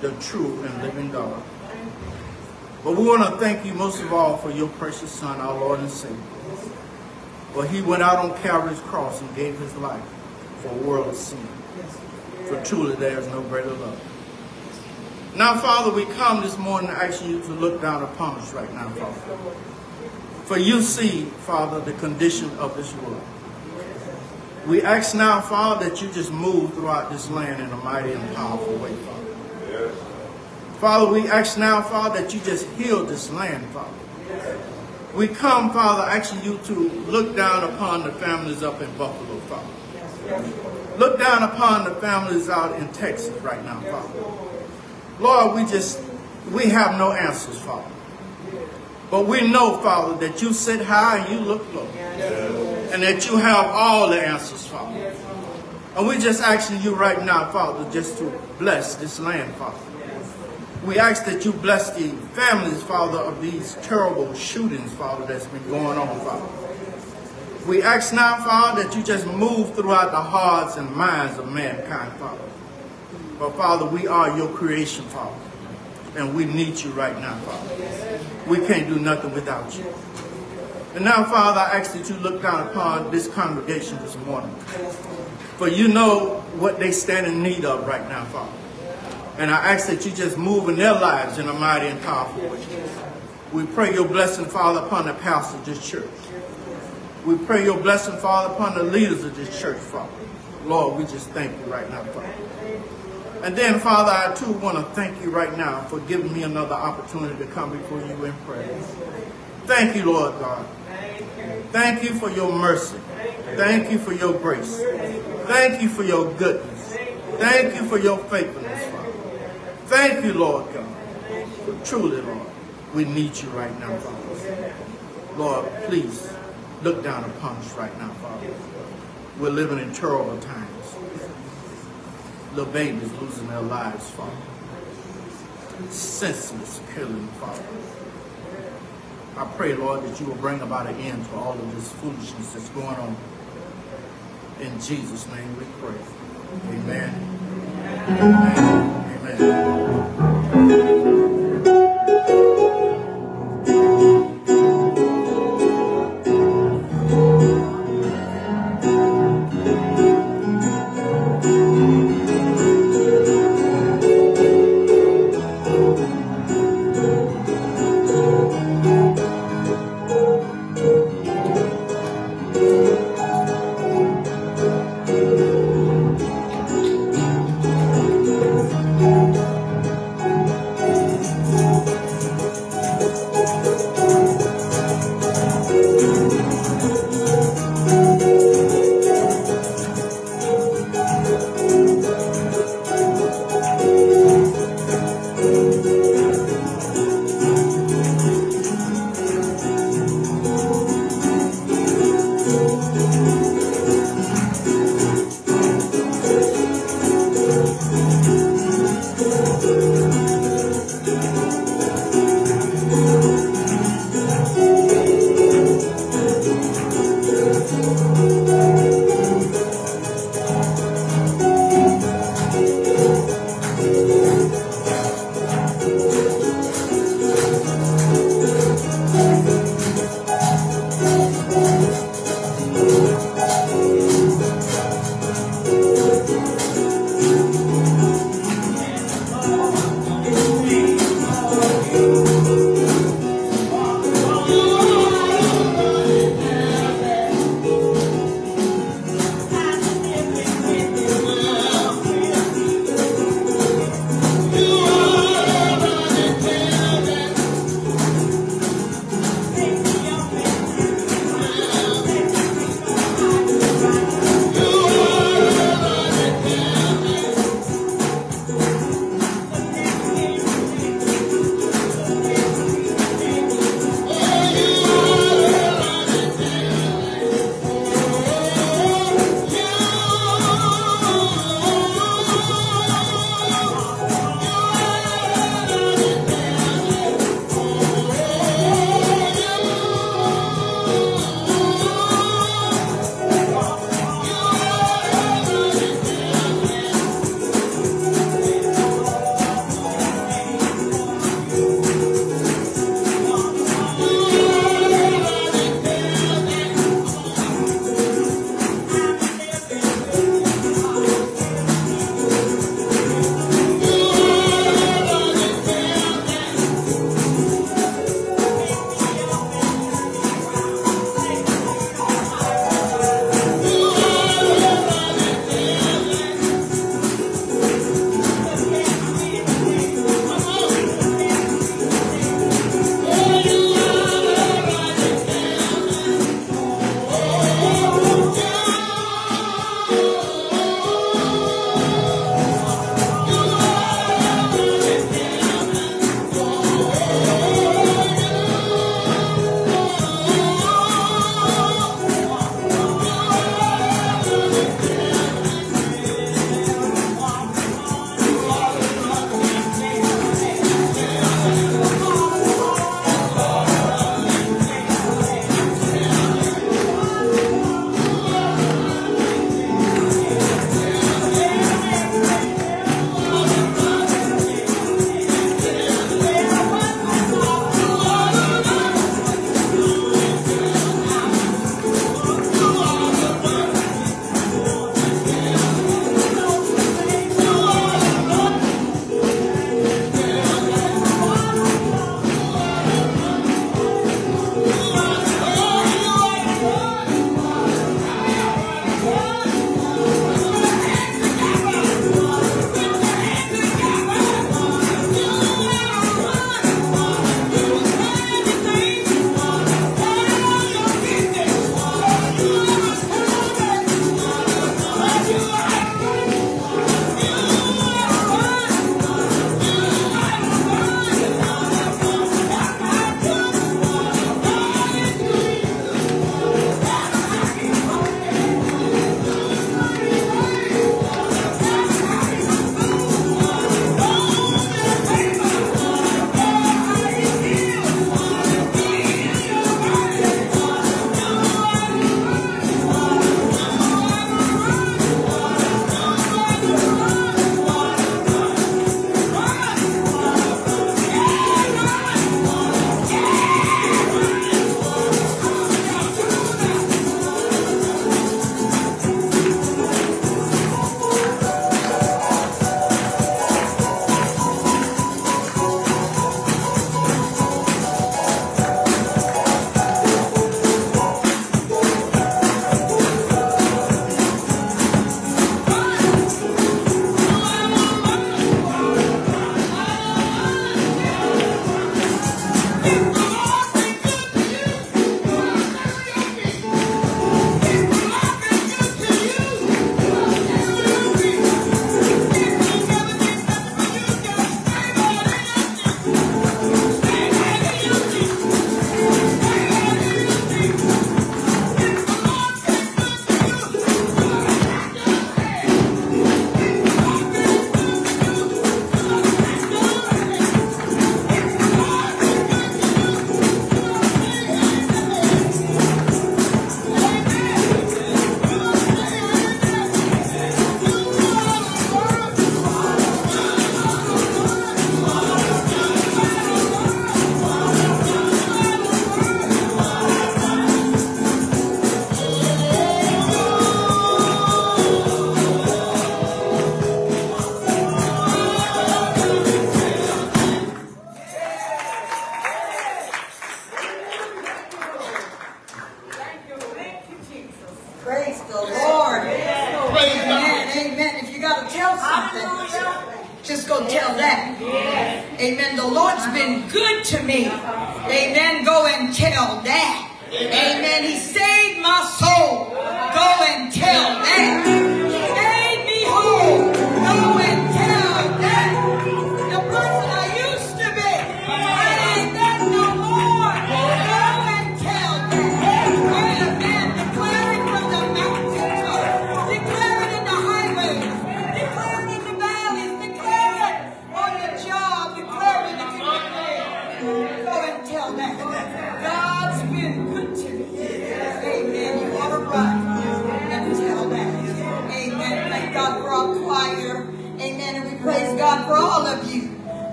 the true and living God. But we want to thank you most of all for your precious Son, our Lord and Savior. For he went out on Calvary's cross and gave his life for a world of sin. For truly there is no greater love. Now, Father, we come this morning asking you to look down upon us right now, Father. For you see, Father, the condition of this world. We ask now, Father, that you just move throughout this land in a mighty and powerful way, Father. Father, we ask now, Father, that you just heal this land, Father. We come, Father, asking you to look down upon the families up in Buffalo, Father. Look down upon the families out in Texas right now, Father. Lord, we just, we have no answers, Father. But we know, Father, that you sit high and you look low. And that you have all the answers, Father. And we're just asking you right now, Father, just to bless this land, Father. We ask that you bless the families, Father, of these terrible shootings, Father, that's been going on, Father. We ask now, Father, that you just move throughout the hearts and minds of mankind, Father. But, Father, we are your creation, Father. And we need you right now, Father. We can't do nothing without you. And now, Father, I ask that you look down upon this congregation this morning. For you know what they stand in need of right now, Father. And I ask that you just move in their lives in a mighty and powerful way. We pray your blessing, Father, upon the pastor of this church. We pray your blessing, Father, upon the leaders of this church, Father. Lord, we just thank you right now, Father. And then, Father, I too want to thank you right now for giving me another opportunity to come before you in prayer. Thank you, Lord God. Thank you for your mercy. Thank you for your grace. Thank you for your goodness. Thank you for your faithfulness, Father. Thank you, Lord God. For truly, Lord, we need you right now, Father. Lord, please look down upon us right now, Father. We're living in terrible times. Little babies losing their lives, Father. Senseless killing, Father. I pray, Lord, that you will bring about an end to all of this foolishness that's going on. In Jesus' name we pray. Amen. Amen. Amen.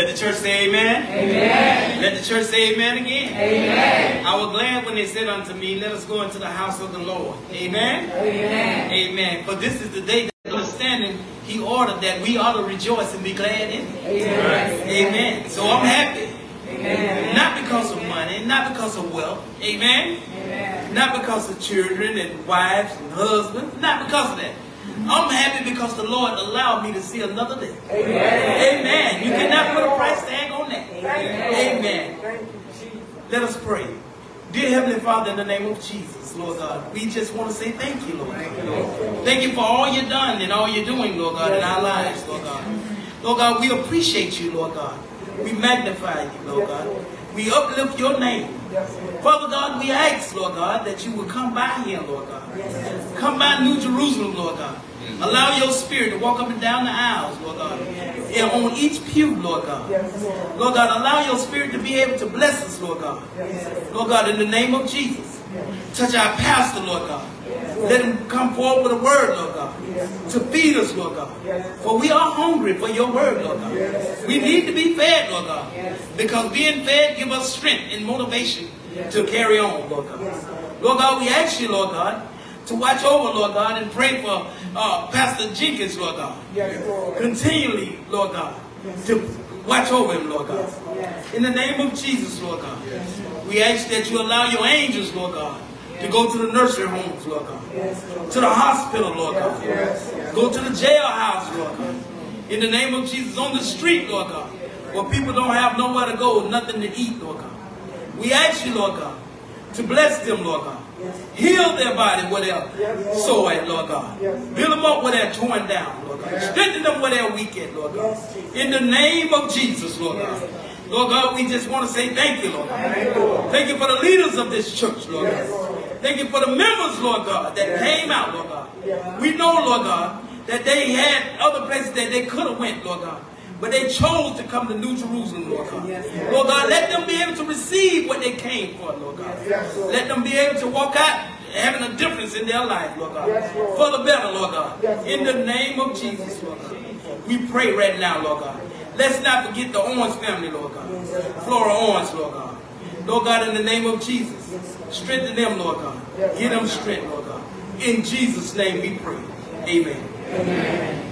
Let the church say amen. Amen. Let the church say amen again. Amen. I was glad when they said unto me, Let us go into the house of the Lord. Amen. Amen. Amen. For this is the day that understanding He ordered. that we ought to rejoice and be glad in it. Amen. Amen. So I'm happy. Amen. Not because of money, not because of wealth. Amen. Amen. Not because of children and wives and husbands. Not because of that. I'm happy because the Lord allowed me to see another day. Amen. Amen. You cannot put a price tag on that. Amen. Let us pray. Dear Heavenly Father, in the name of Jesus, Lord God, we just want to say thank you, Lord. Thank you for all you've done and all you're doing, Lord God, in our lives, Lord God. Lord God, we appreciate you, Lord God. We magnify you, Lord God. We uplift your name. Father God, we ask, Lord God, that you would come by here, Lord God. Come by New Jerusalem, Lord God. Allow your spirit to walk up and down the aisles, Lord God. And on each pew, Lord God. Lord God, allow your spirit to be able to bless us, Lord God. Lord God, in the name of Jesus. Touch our pastor, Lord God. Let him come forward with a word, Lord God. To feed us, Lord God. For we are hungry for your word, Lord God. We need to be fed, Lord God. Because being fed give us strength and motivation to carry on, Lord God. Lord God, we ask you, Lord God, to watch over, Lord God, and pray for uh, Pastor Jenkins, Lord God. Yes, Lord. Continually, Lord God, to watch over him, Lord God. In the name of Jesus, Lord God, we ask that you allow your angels, Lord God, to go to the nursery homes, Lord God, to the hospital, Lord God, go to the jailhouse, Lord God. In the name of Jesus, on the street, Lord God, where people don't have nowhere to go, nothing to eat, Lord God. We ask you, Lord God, to bless them, Lord God. Heal their body where they're sore at, Lord God. Build them up where they're torn down, Lord God. Strengthen them where they're weak at, Lord God. In the name of Jesus, Lord God. Lord God, we just want to say thank you, Lord. Thank you for the leaders of this church, Lord God. Thank you for the members, Lord God, that came out, Lord God. We know, Lord God, that they had other places that they could have went, Lord God. But they chose to come to New Jerusalem, Lord God. Lord God, let them be able to receive what they came for, Lord God. Let them be able to walk out having a difference in their life, Lord God. For the better, Lord God. In the name of Jesus, Lord God. We pray right now, Lord God. Let's not forget the Owens family, Lord God. Flora Owens, Lord God. Lord God, in the name of Jesus, strengthen them, Lord God. Give them strength, Lord God. In Jesus' name we pray. Amen. Amen. Amen.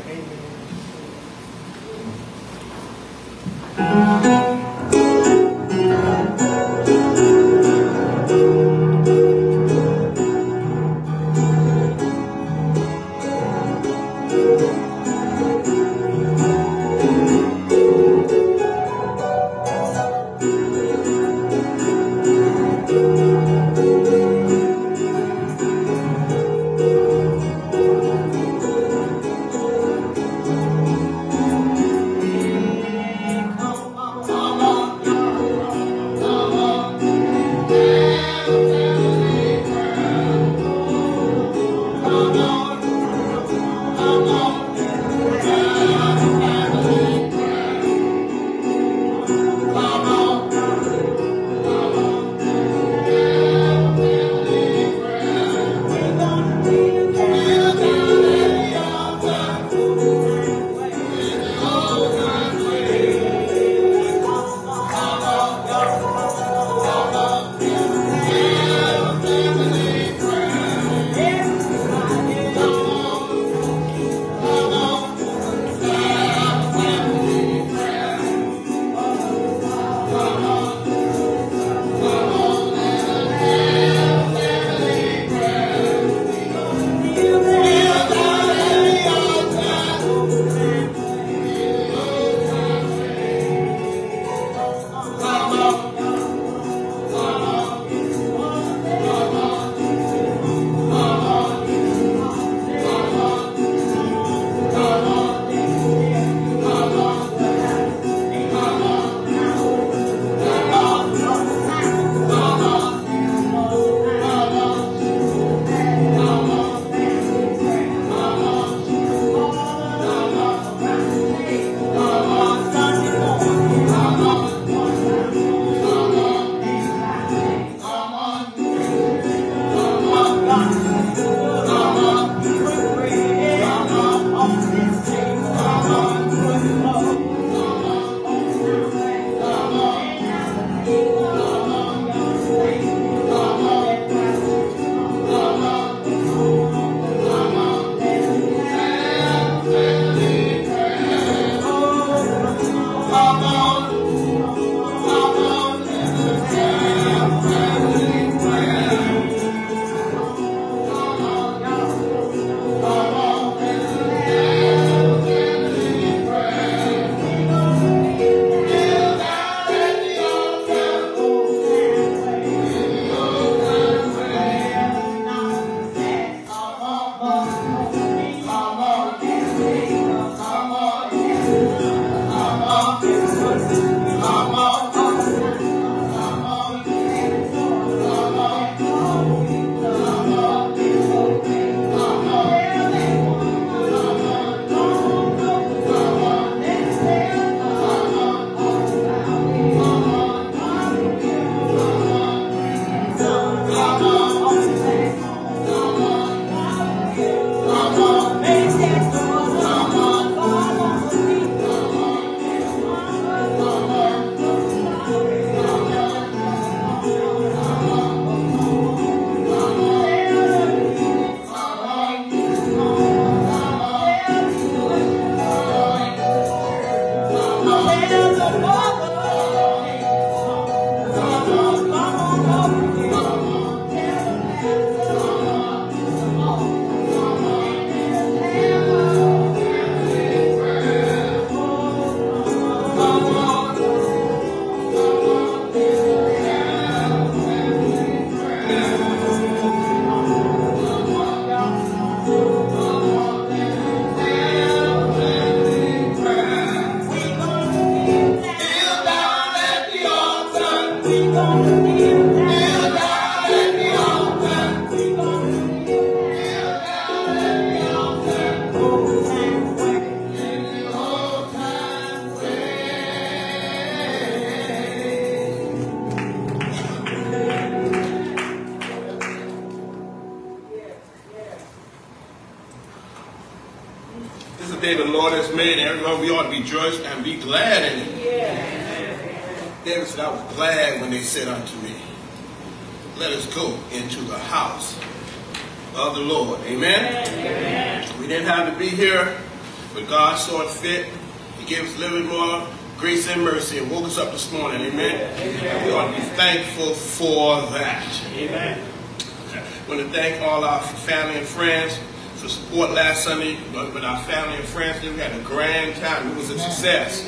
Sunday with our family and friends. We had a grand time. It was a success.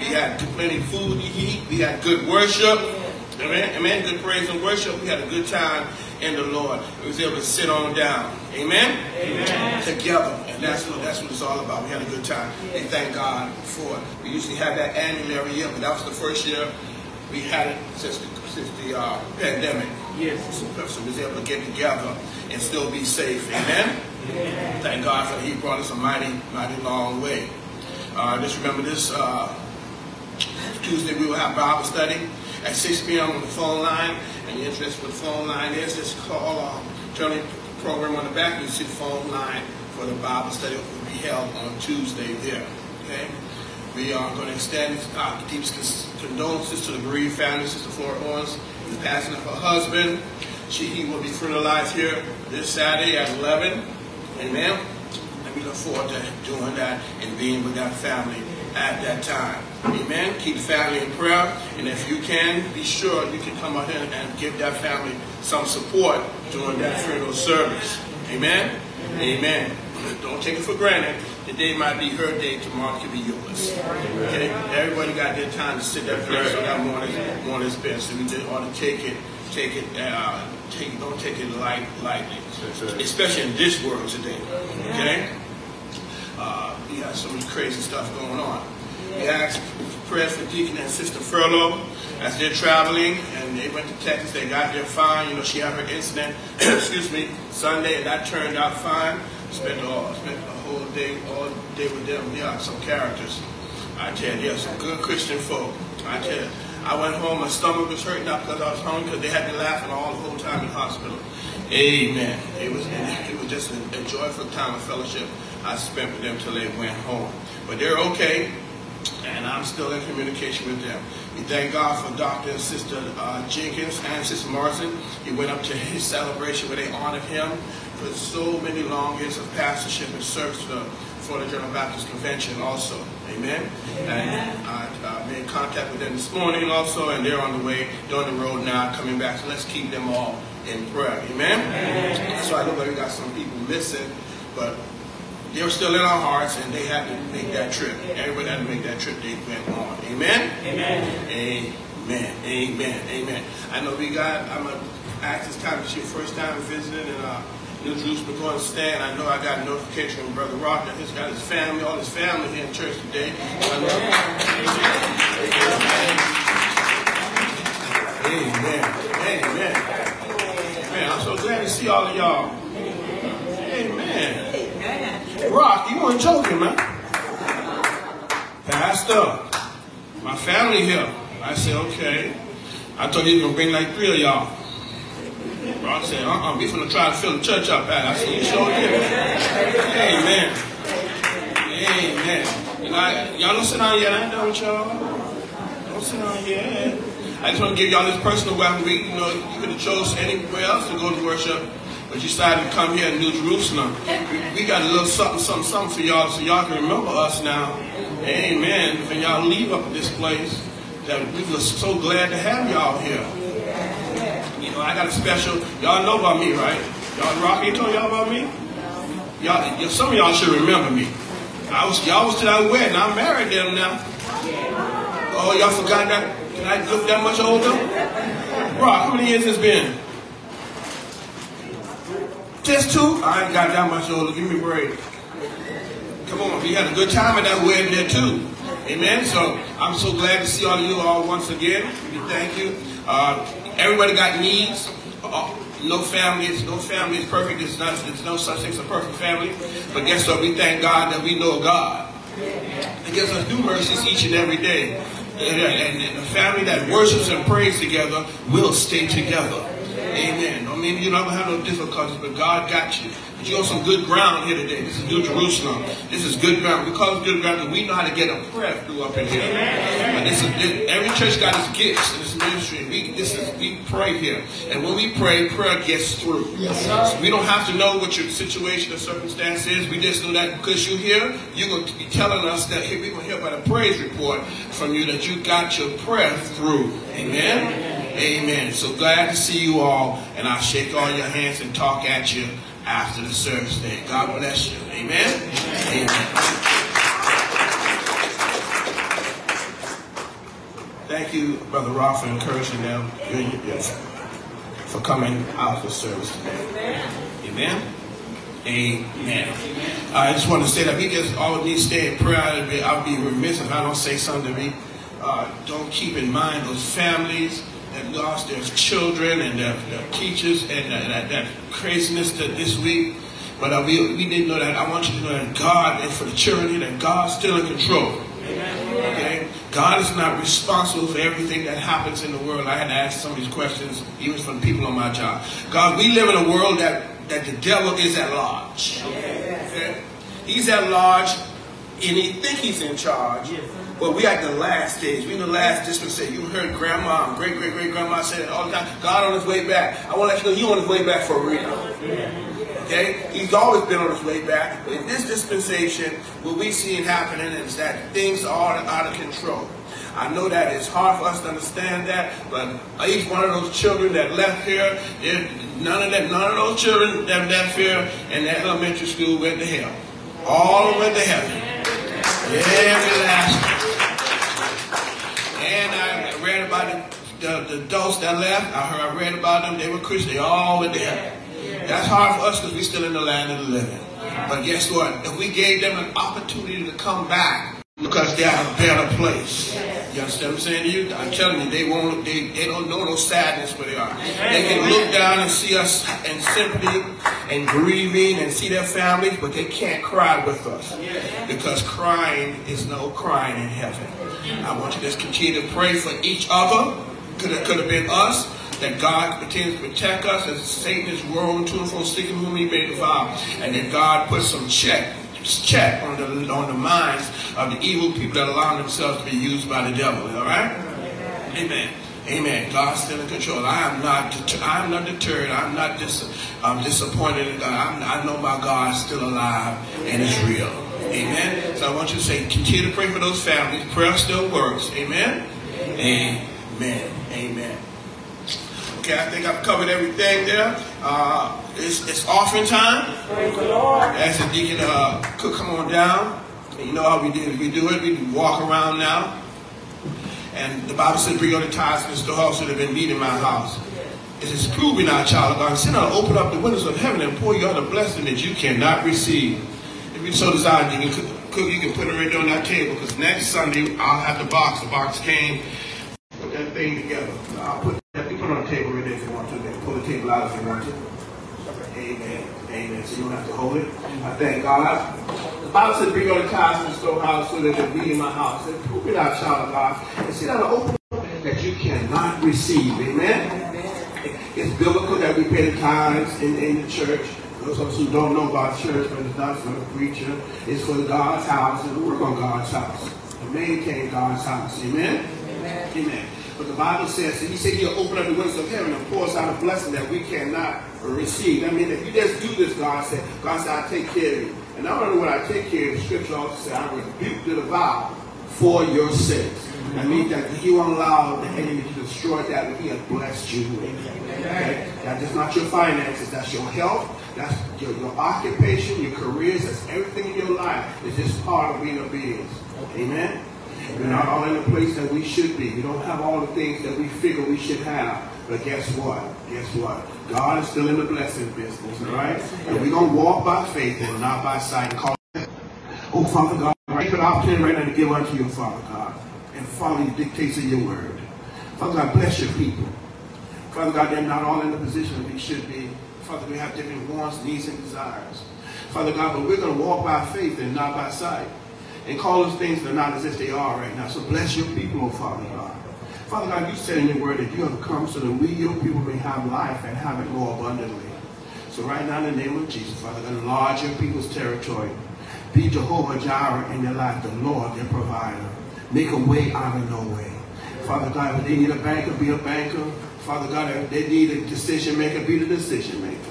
We had plenty of food to eat. We had good worship. Amen. Amen. Good praise and worship. We had a good time in the Lord. We was able to sit on down. Amen? Amen. Together. And that's what that's what it's all about. We had a good time. And thank God for it. We usually have that annually every year, but that was the first year we had it since the, since the uh, pandemic. Yes. So, so we was able to get together and still be safe. Amen? Thank God for He brought us a mighty, mighty long way. Uh, just remember this uh, Tuesday we will have Bible study at 6 p.m. on the phone line. And the interest with the phone line is, just call um, turn the program on the back. You see the phone line for the Bible study will be held on Tuesday there. Okay? We are going to extend our deepest condolences to the bereaved family, Sister Flora Owens, the passing of her husband. She he will be funeralized here this Saturday at 11. Amen. And we look forward to doing that and being with that family at that time. Amen. Keep family in prayer. And if you can, be sure you can come out here and give that family some support during that funeral service. Amen. Amen. Don't take it for granted. Today might be her day, tomorrow could be yours. Okay? Everybody got their time to sit there first on that morning, morning's best. So we just ought to take it, take it, uh, take, don't take it light, lightly. Especially in this world today. Okay? Uh, we got so much crazy stuff going on. We asked prayers for Deacon and Sister Furlow as they're traveling, and they went to Texas. They got there fine. You know, she had her incident, excuse me, Sunday, and that turned out fine. Spent all spent a whole day, all day with them. Yeah, some characters. I tell you, yeah, some good Christian folk. I tell you. I went home, my stomach was hurting, not because I was hungry, because they had me laughing all the whole time in the hospital. Amen. It was it was just a, a joyful time of fellowship I spent with them till they went home. But they're okay and I'm still in communication with them. We thank God for Dr. and Sister uh, Jenkins and Sister Morrison. He went up to his celebration where they honored him for so many long years of pastorship and service for the Florida General Baptist Convention also. Amen. And I uh, made contact with them this morning also, and they're on the way, they're on the road now, coming back. So let's keep them all in prayer. Amen. Amen. So I look like we got some people missing, but they were still in our hearts and they had to make that trip. Everybody had to make that trip they went on. Amen? Amen. Amen. Amen. Amen. I know we got, I'm going to ask this time, it's your first time visiting and. uh, New Jerusalem going to stand. I know I got a notification from Brother Rock that he's got his family, all his family here in church today. Amen. Amen. Amen. Amen. I'm so glad to see all of y'all. Amen. Rock, you weren't joking, man. Pastor, my family here. I said, okay. I thought he was going to bring like three of y'all. Rock said, uh-uh, we finna try to fill the church up, Pat. I said, you sure did. Amen. Amen. You know, y'all don't sit down yet. I ain't done with y'all. Don't sit down yet. I just want to give y'all this personal welcome. We, you know, you could have chose anywhere else to go to worship. But you decided to come here in New Jerusalem. We, we got a little something, something, something for y'all so y'all can remember us now. Amen. When y'all leave up this place, that we were so glad to have y'all here. You know, I got a special, y'all know about me, right? Y'all Rocky told y'all about me? Y'all, some of y'all should remember me. I was, y'all was to that wedding. I married them now. Oh, y'all forgot that? Can I look that much older? Rock, how many years it's been? Just two? I ain't got that much older. Give me a break. Come on, we had a good time at that wedding there too. Amen. So I'm so glad to see all of you all once again. Thank you. Uh, everybody got needs. Uh, no family is no family is perfect. There's, not, there's no such thing as a perfect family. But guess what? We thank God that we know God. He gives us new mercies each and every day. And, and, and a family that worships and prays together will stay together. Amen. I mean, you're not to have no difficulties, but God got you. But you're on some good ground here today. This is New Jerusalem. This is good ground. We call it good ground because we know how to get a prayer through up in here. And this is every church got its gifts in this ministry. We this is we pray here, and when we pray, prayer gets through. Yes, so we don't have to know what your situation or circumstance is. We just know that because you're here, you're going to be telling us that we're going to hear about a praise report from you that you got your prayer through. Amen. Amen. So glad to see you all, and I'll shake all your hands and talk at you after the service day. God bless you. Amen. Amen. Thank you, Brother Rock, for encouraging them for coming out for service today. Amen. Amen. I just want to say that we just all need to stay in prayer. I'll be remiss if I don't say something to me. Uh, don't keep in mind those families that lost their children and their, their teachers and uh, that, that, craziness to this week. But uh, we, we didn't know that. I want you to know that God, and for the children here, that God's still in control. Okay? God is not responsible for everything that happens in the world. I had to ask some of these questions, even from people on my job. God, we live in a world that, that the devil is at large. Okay? He's at large, and he think he's in charge. But we at the last stage. We in the last dispensation. You heard grandma and great great great grandma say it all the time. God on his way back. I want to let you know you on his way back for real. Okay? He's always been on his way back. But in this dispensation, what we see happening is that things are out of control. I know that it's hard for us to understand that, but each one of those children that left here, none of that, none of those children that left here in that elementary school went to hell. All went to heaven. Every last and I read about the, the, the adults that left. I heard, I read about them. They were Christians. They all went there. That's hard for us because we're still in the land of the living. But guess what? If we gave them an opportunity to come back because they're a better place. You understand what I'm saying to you? I'm telling you, they won't. They, they don't know no sadness where they are. They can look down and see us in sympathy and grieving and see their families, but they can't cry with us because crying is no crying in heaven. I want you to just continue to pray for each other. Could have, could have been us. That God continues to protect us as Satan is roaring to and fro, seeking whom he may devour. And that God puts some check check on the on the minds of the evil people that allow themselves to be used by the devil. All right? Amen. Amen. God's still in control. I am not. I'm not deterred. I'm not dis. I'm disappointed in God. I'm, i know my God is still alive and is real. Amen. So I want you to say, continue to pray for those families. Prayer still works. Amen. Amen. Amen. Okay, I think I've covered everything there. Uh, it's, it's offering time. Praise the Lord. As the deacon uh, could come on down. You know how we do, it. we do it. We walk around now. And the Bible says, bring your tithes to the storehouse that have been meeting my house. It is proving our child of God. Send out, open up the windows of heaven and pour you out a blessing that you cannot receive. If you so desire, you can, cook, you can put it right there on that table because next Sunday I'll have the box. The box came. Put that thing together. I'll put that. You put it on the table right there if you want to. Then pull the table out if you want to. Amen. Amen. So you don't have to hold it. I thank God. The Bible says, bring your tithes in the storehouse so that they be in my house. And prove it out, child of God. And see that open that you cannot receive. Amen. It's biblical that we pay the tithes in, in the church. Those of us who don't know about church, but it's not for the preacher, it's for God's house and we work on God's house. To maintain God's house. Amen? Amen. Amen. But the Bible says, and he said he'll open up the windows of heaven and pour us out a blessing that we cannot receive. I mean, if you just do this, God said, God said, I take care of you. And not only will I take care of the scripture also says, I rebuke the devour for your sakes. That means that he won't allow the enemy to destroy that which he has blessed you. Okay? That's not your finances, that's your health, that's your, your occupation, your careers, that's everything in your life. It's just part of being a being. Amen? We're not all in the place that we should be. We don't have all the things that we figure we should have. But guess what? Guess what? God is still in the blessing business, all right? And we're going to walk by faith and not by sight. Call oh, Father God, I take an opportunity right now to give unto you, Father God, and follow the dictates of your word. Father God, bless your people. Father God, they're not all in the position that we should be. Father, we have different wants, needs, and desires. Father God, but we're going to walk by faith and not by sight. And call those things that are not as if they are right now. So bless your people, oh Father God. Father God, you said in your word that you have come so that we, your people, may have life and have it more abundantly. So right now, in the name of Jesus, Father enlarge your people's territory. Be Jehovah Jireh in their life, the Lord, their provider. Make a way out of no way. Father God, if they need a banker, be a banker. Father God, if they need a decision maker, be the decision maker.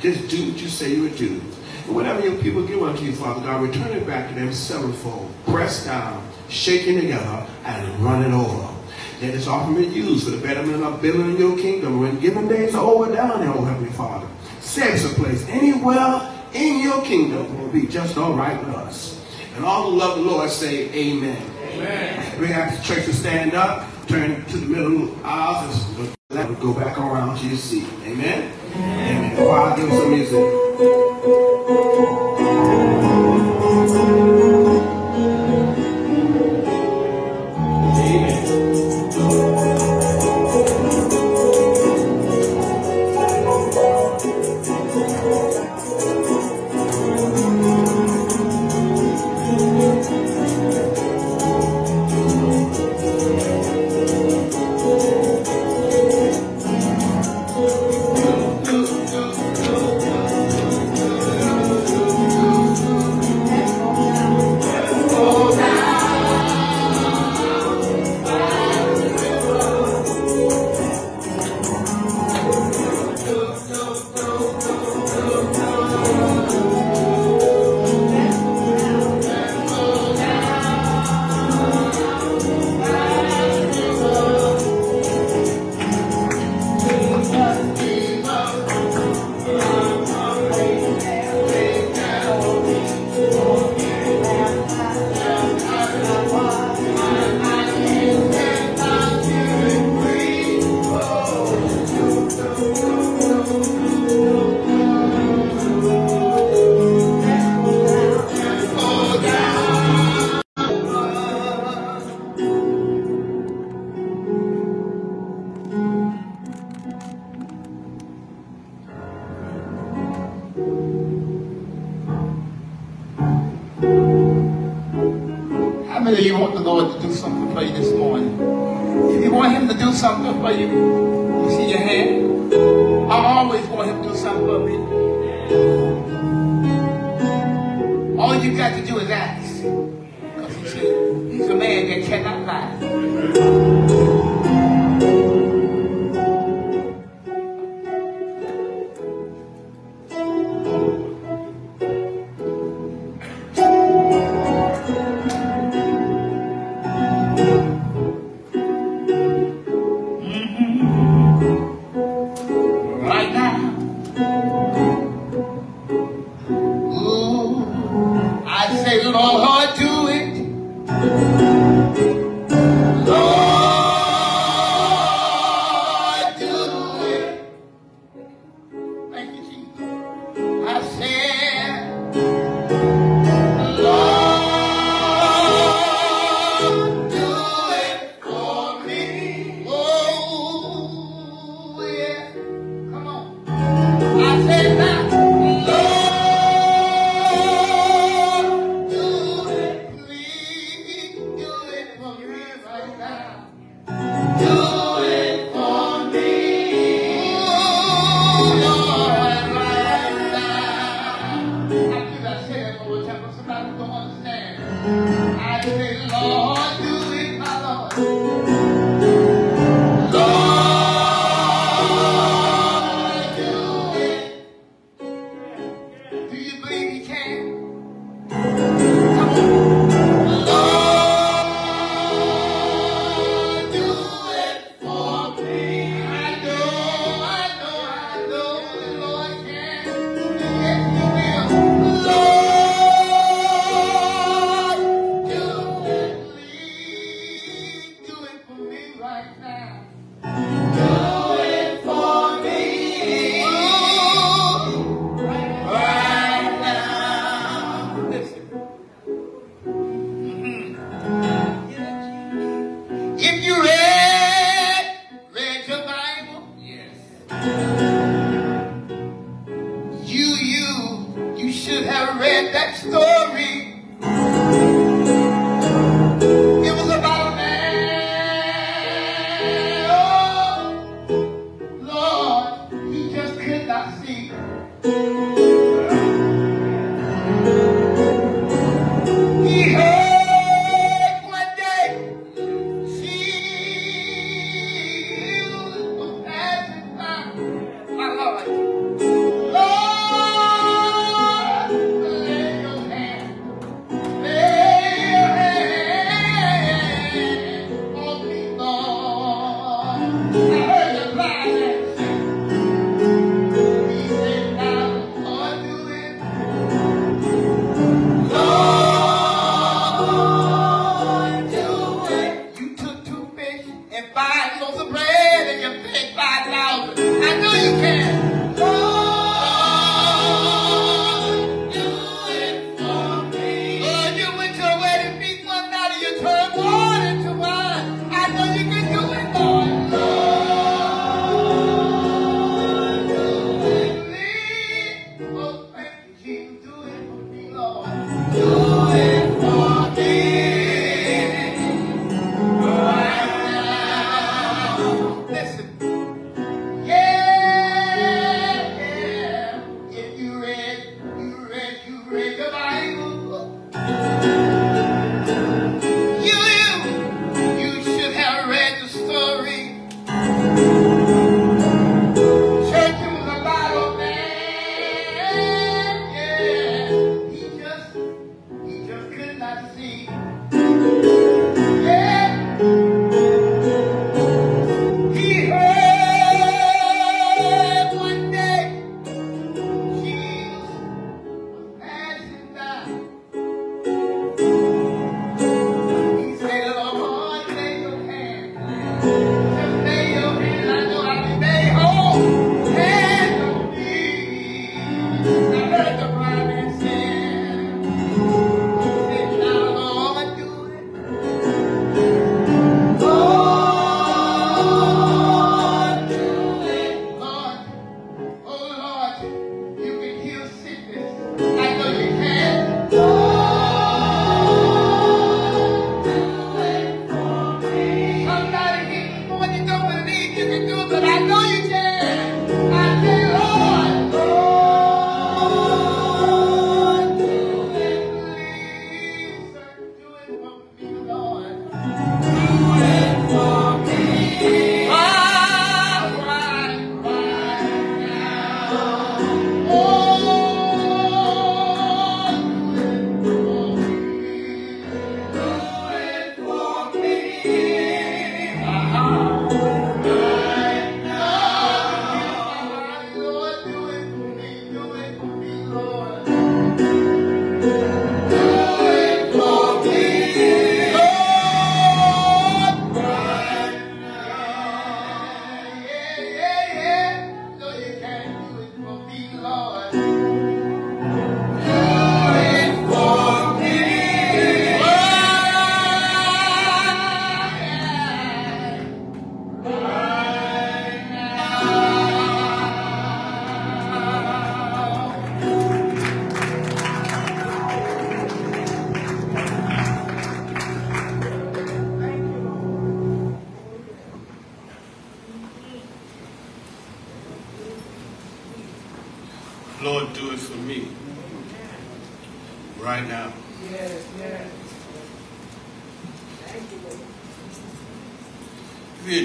Just do what you say you would do. And whatever your people give unto you, Father God, return it back to them sevenfold, pressed down, shaken together, and running over. That is often been used for the betterment of building your kingdom when given days are over down there, oh Heavenly Father. Set us a place anywhere in your kingdom will be just all right with us. And all who love the Lord say amen. Amen. We ask the church to stand up, turn to the middle aisles, and go back around to your seat. Amen. Amen. Amen. While I give some music. Música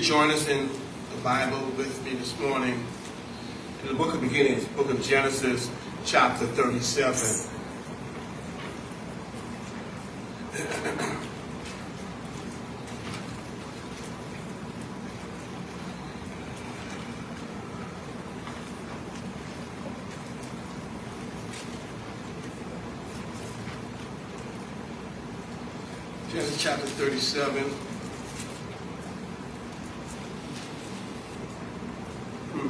join us in the Bible with me this morning, in the book of beginnings, book of Genesis, chapter 37. Genesis chapter 37. Hmm.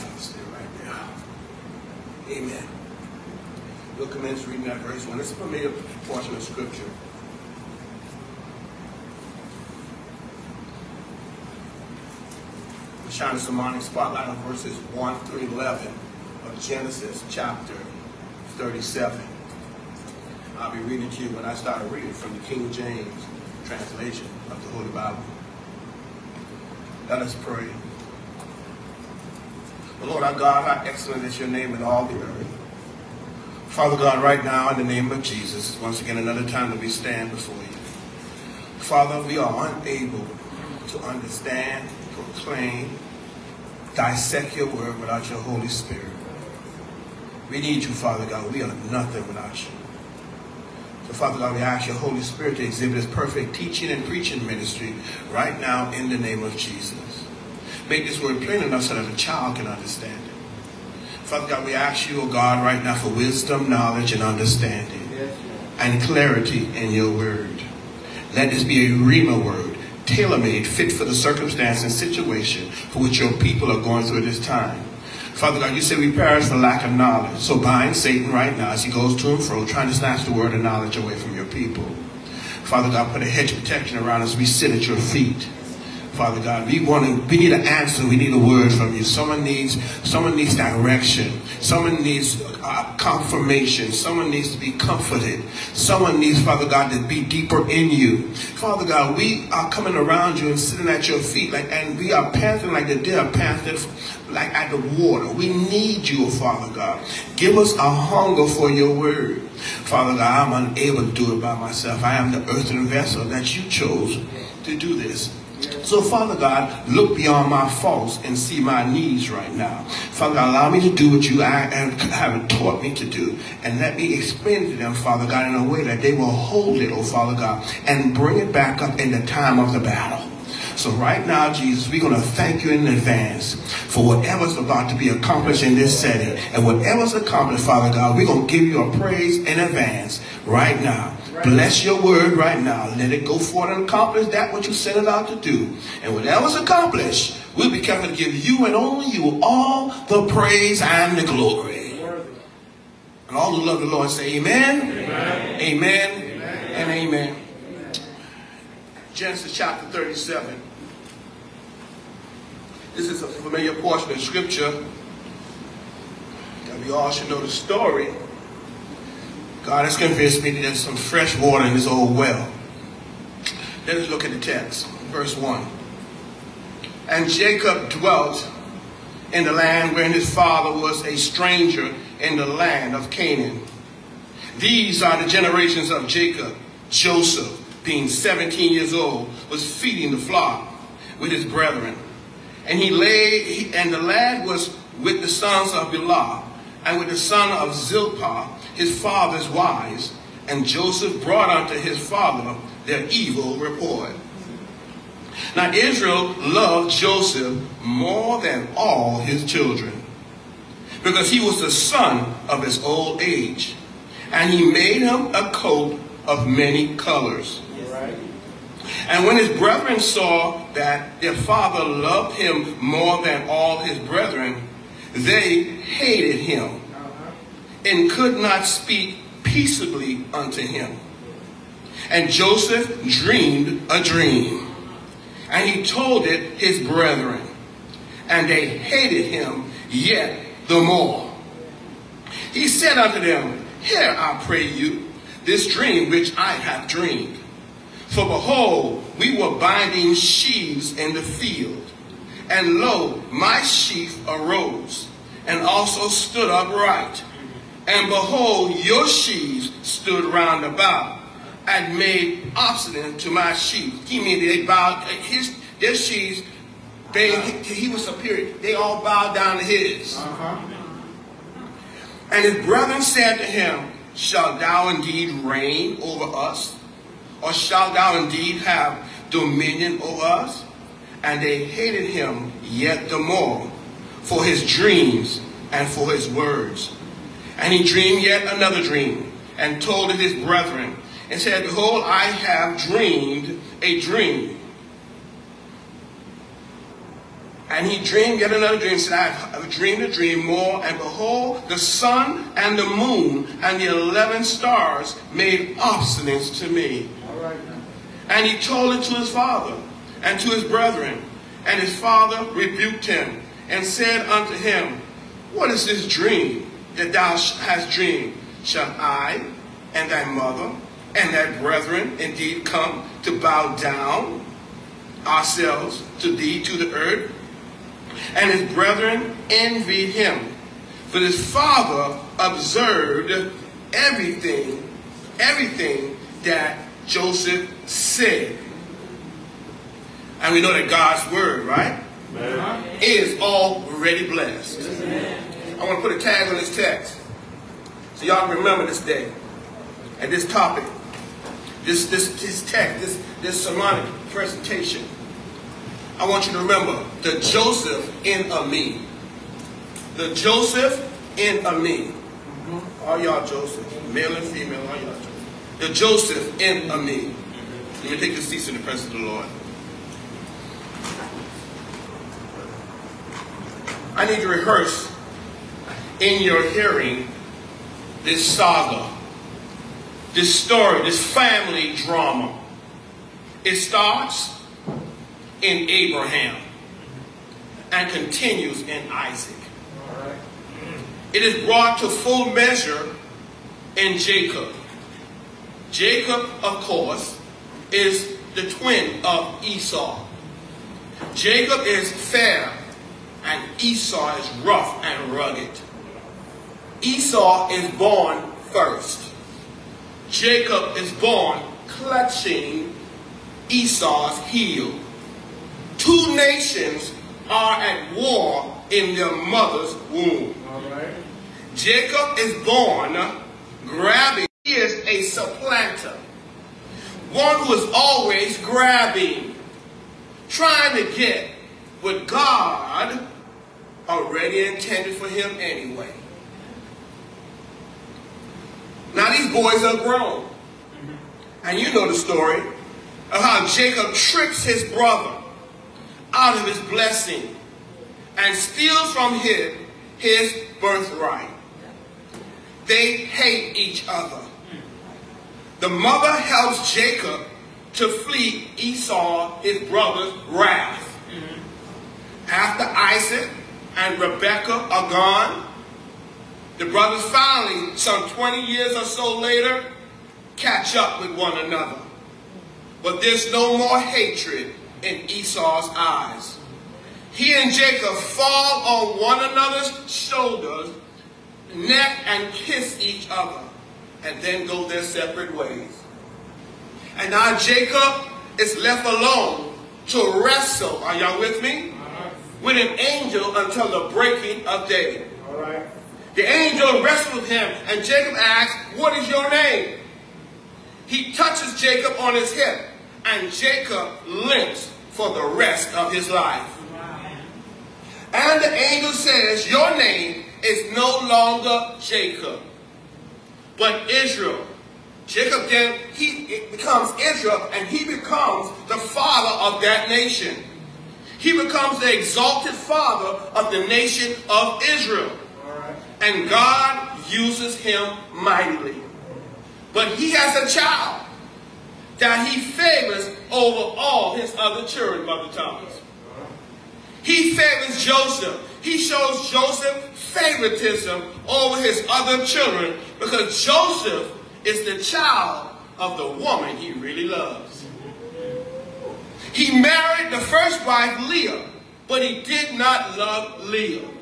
I'll stay right there. Amen. We'll commence reading that verse one. It's a familiar portion of scripture. Some morning spotlight on verses 1 through 11 of Genesis chapter 37. I'll be reading to you when I start reading from the King James translation of the Holy Bible. Let us pray. Lord our God, how excellent is your name in all the earth. Father God, right now in the name of Jesus, once again another time that we stand before you. Father, we are unable to understand, proclaim, dissect your word without your Holy Spirit. We need you, Father God. We are nothing without you. So, Father God, we ask your Holy Spirit to exhibit his perfect teaching and preaching ministry right now in the name of Jesus. Make this word plain enough so that a child can understand it. Father God, we ask you, oh God, right now for wisdom, knowledge, and understanding, and clarity in your word. Let this be a Rhema word, tailor-made, fit for the circumstance and situation for which your people are going through at this time. Father God, you say we perish for lack of knowledge. So bind Satan right now as he goes to and fro, trying to snatch the word of knowledge away from your people. Father God, put a hedge of protection around us. We sit at your feet. Father God, we want to, we need an answer. We need a word from you. Someone needs, someone needs direction. Someone needs uh, confirmation. Someone needs to be comforted. Someone needs, Father God, to be deeper in you. Father God, we are coming around you and sitting at your feet, like, and we are panting like the deer panting like at the water. We need you, Father God. Give us a hunger for your word. Father God, I'm unable to do it by myself. I am the earthen vessel that you chose to do this. So, Father God, look beyond my faults and see my needs right now. Father God, allow me to do what you have taught me to do. And let me explain to them, Father God, in a way that they will hold it, oh Father God, and bring it back up in the time of the battle. So right now, Jesus, we're going to thank you in advance for whatever's about to be accomplished in this setting. And whatever's accomplished, Father God, we're going to give you a praise in advance right now. Bless your word right now. Let it go forth and accomplish that what you set it out to do. And when that was accomplished, we'll be careful to give you and only you all the praise and the glory. And all who love the Lord say amen, amen, amen, amen. and amen. Genesis chapter 37. This is a familiar portion of scripture that we all should know the story. God has convinced me that there's some fresh water in this old well. Let us look at the text, verse 1. And Jacob dwelt in the land wherein his father was a stranger in the land of Canaan. These are the generations of Jacob, Joseph, being 17 years old, was feeding the flock with his brethren. And he lay, and the lad was with the sons of Bilhah, and with the son of Zilpah, his father's wives. And Joseph brought unto his father their evil report. Now Israel loved Joseph more than all his children, because he was the son of his old age. And he made him a coat of many colors. And when his brethren saw that their father loved him more than all his brethren, they hated him and could not speak peaceably unto him. And Joseph dreamed a dream, and he told it his brethren, and they hated him yet the more. He said unto them, Hear, I pray you, this dream which I have dreamed. For behold, we were binding sheaves in the field, and lo, my sheaf arose, and also stood upright. And behold, your sheaves stood round about, and made obstinate to my sheaves. He mean they bowed his their sheaves. They he, he was superior. They all bowed down to his. Uh-huh. And his brethren said to him, Shall thou indeed reign over us? Or shalt thou indeed have dominion over us? And they hated him yet the more for his dreams and for his words. And he dreamed yet another dream and told it his brethren and said, Behold, I have dreamed a dream. And he dreamed yet another dream, said, I have dreamed a dream more, and behold, the sun and the moon and the eleven stars made obstinance to me. And he told it to his father and to his brethren. And his father rebuked him and said unto him, What is this dream that thou hast dreamed? Shall I and thy mother and thy brethren indeed come to bow down ourselves to thee to the earth? And his brethren envied him. But his father observed everything, everything that Joseph said. And we know that God's word, right? Amen. Is already blessed. Amen. I want to put a tag on this text. So y'all can remember this day and this topic. This this this text, this this sermonic presentation. I want you to remember the Joseph in a me. The Joseph in a me. Mm-hmm. All y'all Joseph, male and female, all y'all Joseph. The Joseph in a me. Mm-hmm. Let me take your seats in the presence of the Lord. I need to rehearse in your hearing this saga, this story, this family drama. It starts in Abraham and continues in Isaac. It is brought to full measure in Jacob. Jacob, of course, is the twin of Esau. Jacob is fair and Esau is rough and rugged. Esau is born first. Jacob is born clutching Esau's heel. Two nations are at war in their mother's womb. Jacob is born grabbing. He is a supplanter. One who is always grabbing, trying to get what God already intended for him anyway. Now these boys are grown. And you know the story of how Jacob tricks his brother out of his blessing and steals from him his birthright. They hate each other. The mother helps Jacob to flee Esau, his brother's wrath. After Isaac and Rebekah are gone, the brothers finally, some 20 years or so later, catch up with one another. But there's no more hatred in Esau's eyes. He and Jacob fall on one another's shoulders, neck, and kiss each other, and then go their separate ways. And now Jacob is left alone to wrestle, are y'all with me? With an angel until the breaking of day. All right. The angel wrestles with him, and Jacob asks, What is your name? He touches Jacob on his hip, and Jacob limps for the rest of his life. And the angel says, Your name is no longer Jacob, but Israel. Jacob then he becomes Israel, and he becomes the father of that nation. He becomes the exalted father of the nation of Israel. And God uses him mightily. But he has a child that he favors over all his other children, Mother Thomas. He favors Joseph. He shows Joseph favoritism over his other children because Joseph is the child of the woman he really loves. He married the first wife, Leah, but he did not love Leah.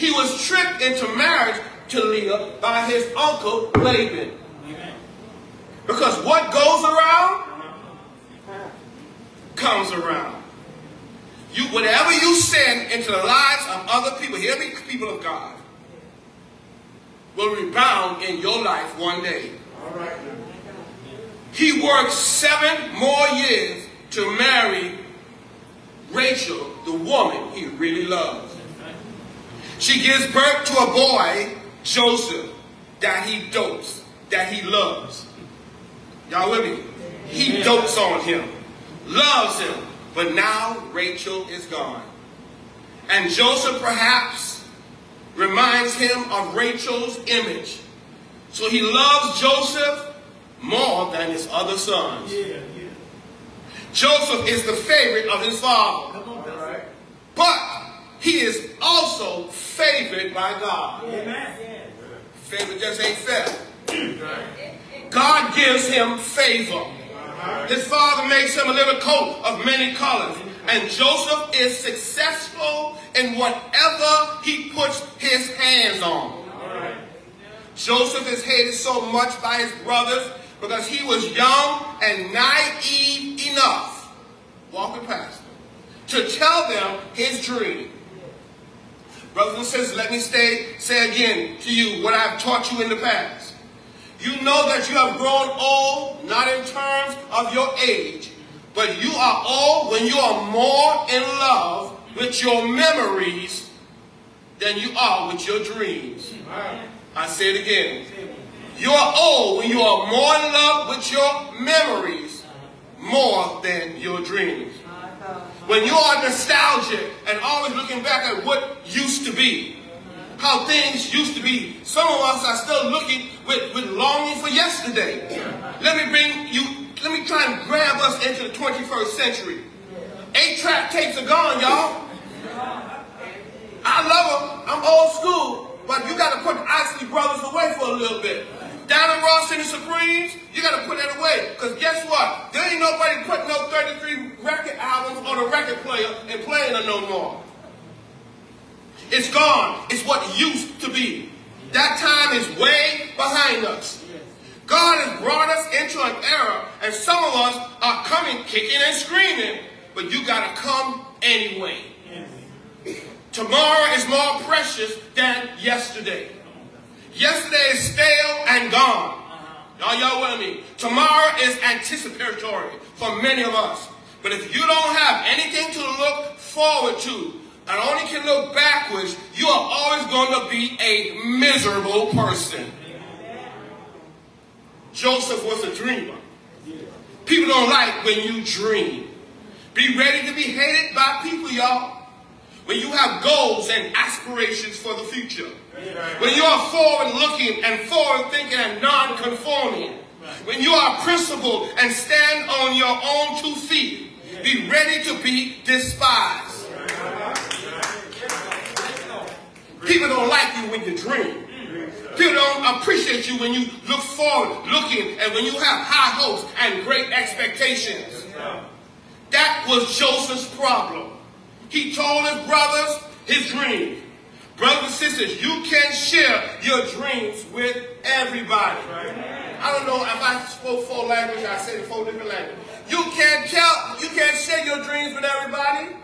He was tricked into marriage to Leah by his uncle Laban. Because what goes around comes around. You, whatever you send into the lives of other people, hear me, people of God, will rebound in your life one day. All right. He worked seven more years to marry Rachel, the woman he really loves. She gives birth to a boy, Joseph, that he dotes, that he loves. Y'all with me? He dotes on him, loves him, but now Rachel is gone. And Joseph perhaps reminds him of Rachel's image. So he loves Joseph more than his other sons. Yeah, yeah. Joseph is the favorite of his father. All right. But he is also favored by God. Favor just ain't fair. God gives him favor. Uh-huh. His father makes him a little coat of many colors. And Joseph is successful in whatever he puts his hands on. Joseph is hated so much by his brothers because he was young and naive enough, walking past them, to tell them his dream. Brothers and sisters, let me stay, say again to you what I've taught you in the past. You know that you have grown old, not in terms of your age, but you are old when you are more in love with your memories than you are with your dreams. I say it again. You are old when you are more in love with your memories more than your dreams. When you are nostalgic and always looking back at what used to be, how things used to be, some of us are still looking with, with longing for yesterday. Let me bring you, let me try and grab us into the 21st century. Eight track tapes are gone, y'all. I love them. I'm old school. But you got to put the Isley Brothers away for a little bit. Down in Ross City Supremes, you got to put that away. Because guess what? There ain't nobody putting no 33 record albums on a record player and playing them no more. It's gone. It's what used to be. That time is way behind us. God has brought us into an era, and some of us are coming kicking and screaming, but you got to come anyway. Tomorrow is more precious than yesterday. Yesterday is stale and gone. Y'all, y'all with me? Tomorrow is anticipatory for many of us. But if you don't have anything to look forward to and only can look backwards, you are always going to be a miserable person. Joseph was a dreamer. People don't like when you dream. Be ready to be hated by people, y'all. When you have goals and aspirations for the future. When you are forward looking and forward thinking and non conforming. When you are principled and stand on your own two feet. Be ready to be despised. People don't like you when you dream. People don't appreciate you when you look forward, looking, and when you have high hopes and great expectations. That was Joseph's problem. He told his brothers his dream. Brothers and sisters, you can share your dreams with everybody. I don't know if I spoke four languages, I said four different languages. You can't tell, you can't share your dreams with everybody.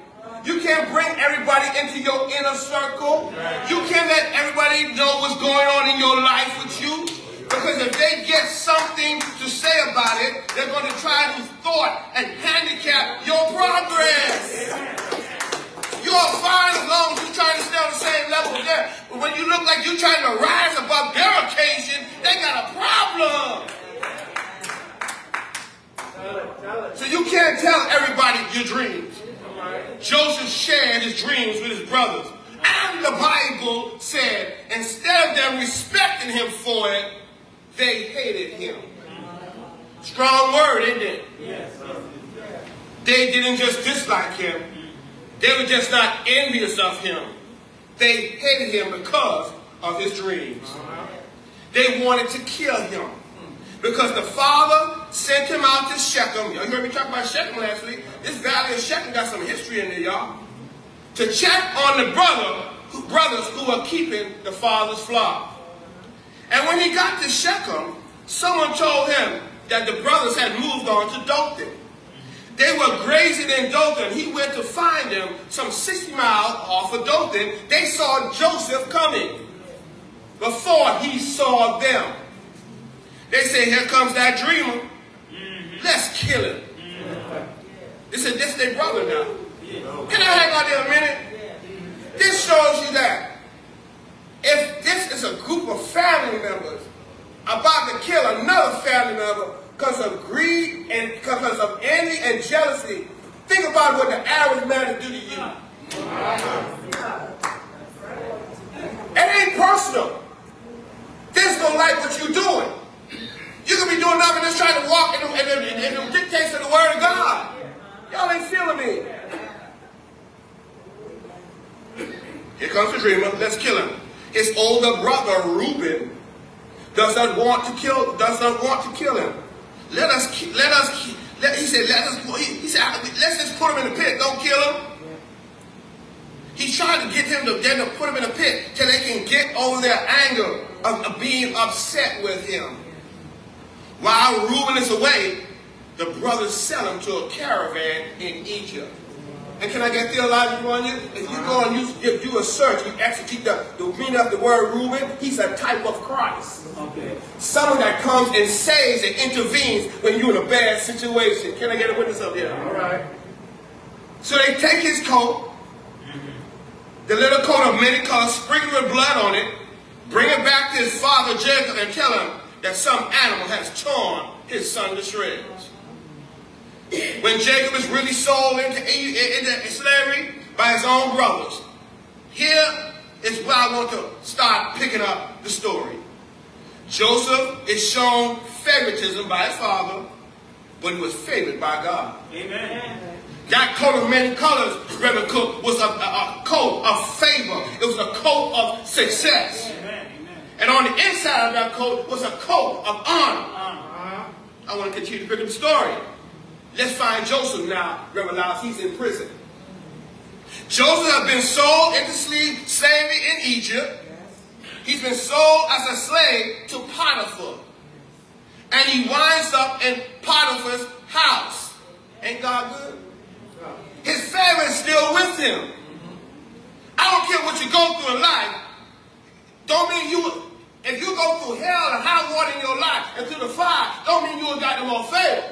You can't bring everybody into your inner circle. You can't let everybody know what's going on in your life with you. Because if they get something to say about it, they're going to try to thwart and handicap your progress. You're fine as long as you're trying to stay on the same level there. But when you look like you're trying to rise above their occasion, they got a problem. So you can't tell everybody your dreams. Joseph shared his dreams with his brothers. And the Bible said, instead of them respecting him for it, they hated him. Strong word, isn't it? They didn't just dislike him, they were just not envious of him. They hated him because of his dreams. They wanted to kill him. Because the father sent him out to Shechem. Y'all heard me talk about Shechem last week. This valley of Shechem got some history in there, y'all. To check on the brother, brothers who were keeping the father's flock. And when he got to Shechem, someone told him that the brothers had moved on to Dothan. They were grazing in Dothan. He went to find them some 60 miles off of Dothan. They saw Joseph coming before he saw them. They said, here comes that dreamer. Let's kill him. They said, this is their brother now. Can I hang on there a minute? This shows you that if this is a group of family members about to kill another family member because of greed and because of envy and jealousy, think about what the average man would do to you. It ain't personal. Just don't like what you're doing. You could be doing nothing just trying to walk in the, in, the, in the dictates of the Word of God. Y'all ain't feeling me. Here comes the dreamer. Let's kill him. His older brother Reuben does not want to kill. Does not want to kill him. Let us. Let us. Let, he said. Let us. He, he said. Let's just put him in the pit. Don't kill him. He's trying to get him to then to put him in a pit till they can get over their anger of, of being upset with him. While Reuben is away, the brothers sell him to a caravan in Egypt. And can I get theological on you? If you go and you, you do a search, you execute the, the meaning of the word Reuben, he's a type of Christ. Okay. Someone that comes and saves and intervenes when you're in a bad situation. Can I get a witness up here? All right. So they take his coat the little coat of many colors, sprinkle with blood on it, bring it back to his father Jacob and tell him that some animal has torn his son to shreds. When Jacob is really sold into, into slavery by his own brothers, here is where I want to start picking up the story. Joseph is shown favoritism by his father, but he was favored by God. Amen. That coat of many colors, Reverend Cook, was a, a, a, coat of favor. It was a coat of success. Amen. And on the inside of that coat was a coat of honor. Uh-huh. I want to continue to pick up the story. Let's find Joseph now, Reverend Lyles. He's in prison. Joseph has been sold into slavery in Egypt. He's been sold as a slave to Potiphar. And he winds up in Potiphar's house. Ain't God good? His family is still with him. I don't care what you go through in life. Don't mean you, if you go through hell and high water in your life and through the fire, don't mean you got no more fail.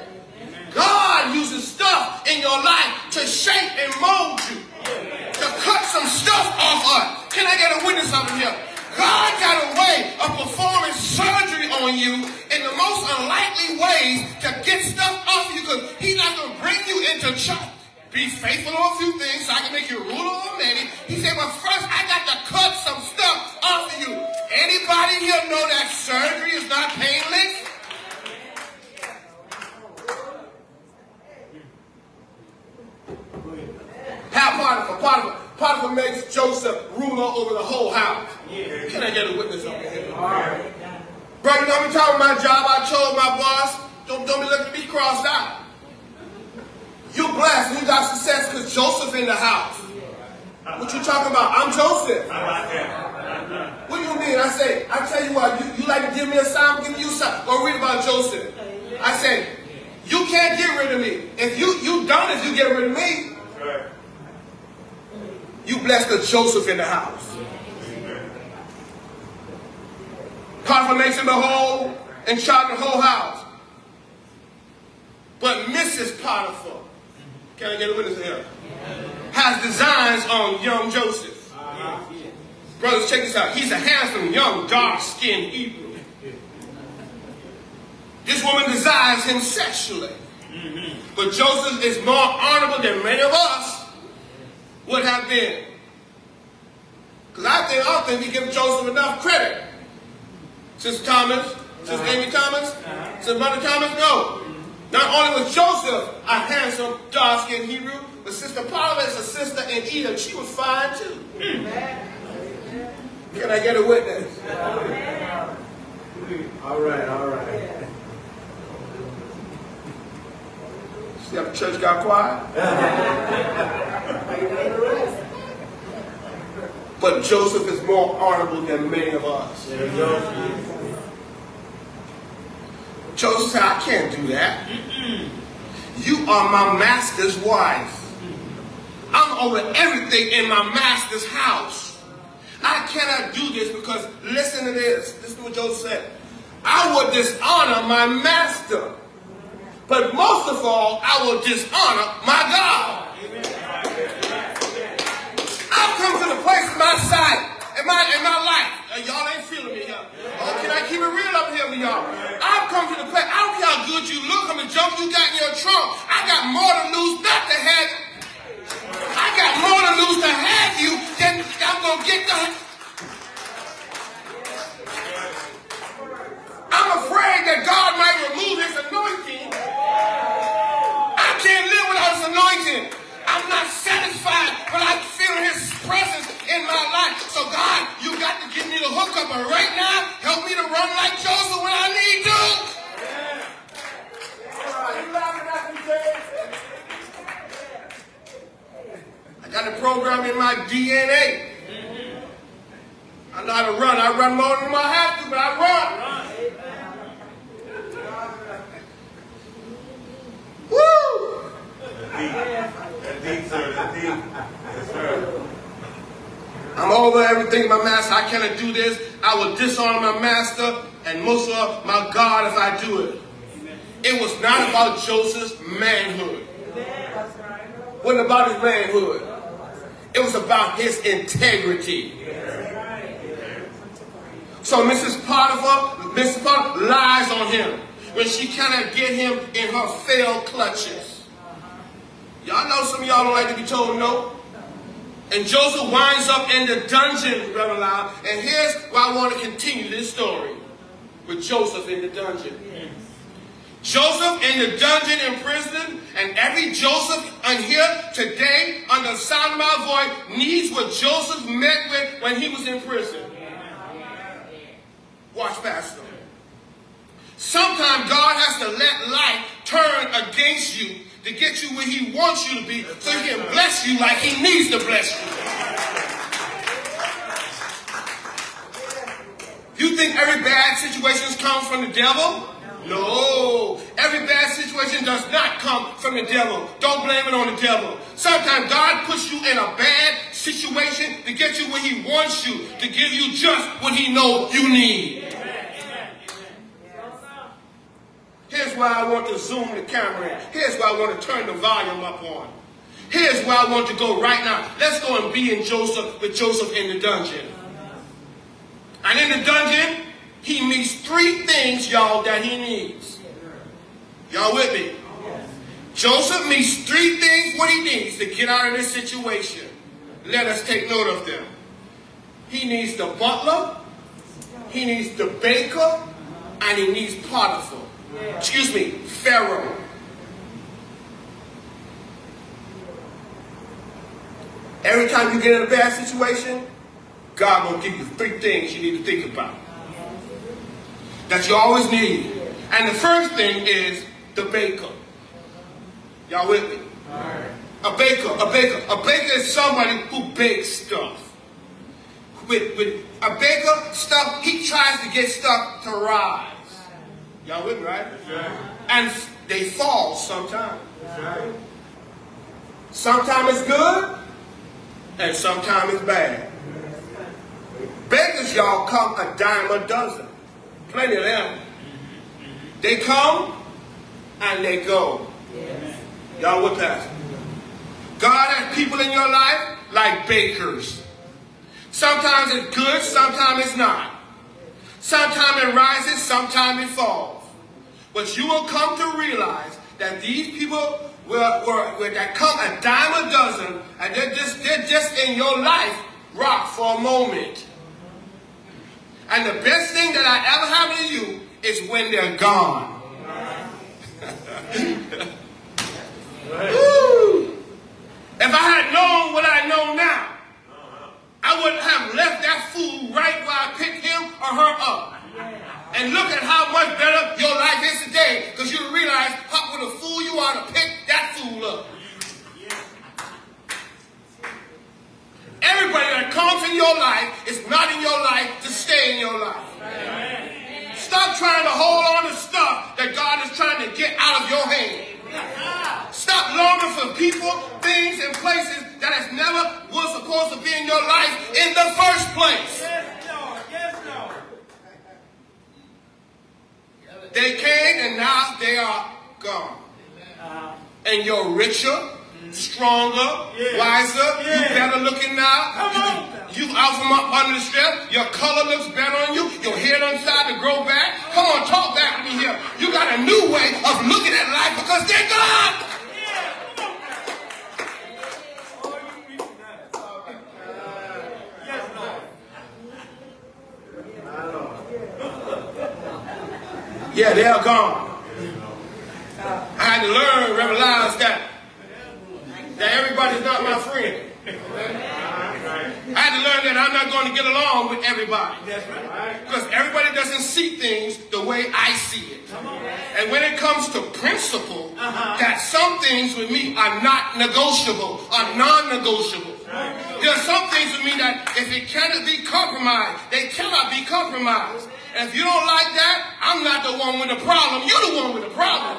God uses stuff in your life to shape and mold you, to cut some stuff off us. Can I get a witness up in here? God got a way of performing surgery on you in the most unlikely ways to get stuff off you because he's not going to bring you into church. Be faithful on a few things so I can make you ruler over many. He said, but first I got to cut some stuff off of you. Anybody here know that surgery is not painless? How Potiphar, Potiphar, Potiphar makes Joseph ruler over the whole house. Yeah. Can I get a witness up here? All right. Bro, you know me talking my job, I told my boss, don't, don't be looking at me crossed out. You're blessed you got success because Joseph in the house. What you talking about? I'm Joseph. What do you mean? I say, I tell you what, you, you like to give me a sign, I'm giving you something. Go read about Joseph. I say, you can't get rid of me. If you you done if you get rid of me. You blessed the Joseph in the house. Confirmation the whole and shot the whole house. But Mrs. Potiphar, can I get a witness here? Has designs on young Joseph. Brothers, check this out. He's a handsome, young, dark-skinned Hebrew. This woman desires him sexually. But Joseph is more honorable than many of us would have been. Because I think I don't think we give Joseph enough credit. Sister Thomas, Sister uh-huh. Amy Thomas, uh-huh. Sister Mother Thomas, no. Not only was Joseph a handsome, dark-skinned Hebrew, but Sister Paula is a sister in Edom. She was fine too. Can I get a witness? All right, all right. See how the church got quiet? but Joseph is more honorable than many of us. Joseph said, I can't do that. You are my master's wife. I'm over everything in my master's house. I cannot do this because listen to this. Listen to what Joseph said. I would dishonor my master. But most of all, I will dishonor my God. Come to the place in my sight, in my, in my life. Uh, y'all ain't feeling me here. Oh, can I keep it real up here with y'all? I've come to the place, I don't care how good you look, how many junk you got in your trunk. I got more to lose not to have I got more to lose to have you than I'm going to get the I'm afraid that God might remove his anointing. I can't live without his anointing. Not satisfied without feeling his presence in my life. So God, you got to give me the hookup. But right now, help me to run like Joseph when I need to. I got a program in my DNA. I know how to run. I run more than I have to, but I run. Woo! I'm over everything my master. I cannot do this. I will dishonor my master and most of my God if I do it. It was not about Joseph's manhood. It wasn't about his manhood. It was about his integrity. So Mrs. Potiphar, Mrs. Potiphar lies on him when she cannot get him in her failed clutches. Y'all know some of y'all don't like to be told no. And Joseph winds up in the dungeon, Reverend Lyle. And here's why I want to continue this story with Joseph in the dungeon. Joseph in the dungeon in prison, and every Joseph on here today, under the sound of my voice, needs what Joseph met with when he was in prison. Watch Pastor. Sometimes God has to let life turn against you to get you where he wants you to be so he can bless you like he needs to bless you. You think every bad situation comes from the devil? No. Every bad situation does not come from the devil. Don't blame it on the devil. Sometimes God puts you in a bad situation to get you where he wants you, to give you just what he knows you need. Here's why I want to zoom the camera in. Here's why I want to turn the volume up on. Here's where I want to go right now. Let's go and be in Joseph with Joseph in the dungeon. And in the dungeon, he meets three things, y'all, that he needs. Y'all with me? Joseph meets three things what he needs to get out of this situation. Let us take note of them. He needs the butler, he needs the baker, and he needs Potiphar. Excuse me, Pharaoh. Every time you get in a bad situation, God will give you three things you need to think about. That you always need. And the first thing is the baker. Y'all with me? A baker, a baker. A baker is somebody who bakes stuff. With, with a baker, stuff, he tries to get stuff to rise. Y'all with me, right? And they fall sometimes. Sometimes it's good, and sometimes it's bad. Bakers, y'all, come a dime a dozen. Plenty of them. They come and they go. Y'all with that? God has people in your life like bakers. Sometimes it's good, sometimes it's not. Sometimes it rises, sometimes it falls. But you will come to realize that these people were, were, were that come a dime a dozen, and they're just, they're just in your life rock for a moment. And the best thing that I ever have to you is when they're gone. If I had known what I know now, I would have left that fool right where I picked him or her up. And look at how much better your life is today because you realize what a fool you are to pick that fool up. Everybody that comes in your life is not in your life to stay in your life. Stop trying to hold on to stuff that God is trying to get out of your hand. Stop longing for people, things, and places that has never was supposed to be in your life in the first place. They came and now they are gone. And you're richer, stronger, wiser, you better looking now. You out from up under the strap. Your color looks better on you. Your hair done started to grow back. Come on, talk back to me here. You got a new way of looking at life because they're gone. Yeah, they are gone. I had to learn, realize that that everybody's not my friend. I had to learn that I'm not going to get along with everybody. Because everybody doesn't see things the way I see it. And when it comes to principle, that some things with me are not negotiable, are non-negotiable. There are some things with me that if it cannot be compromised, they cannot be compromised. If you don't like that, I'm not the one with the problem. You're the one with the problem.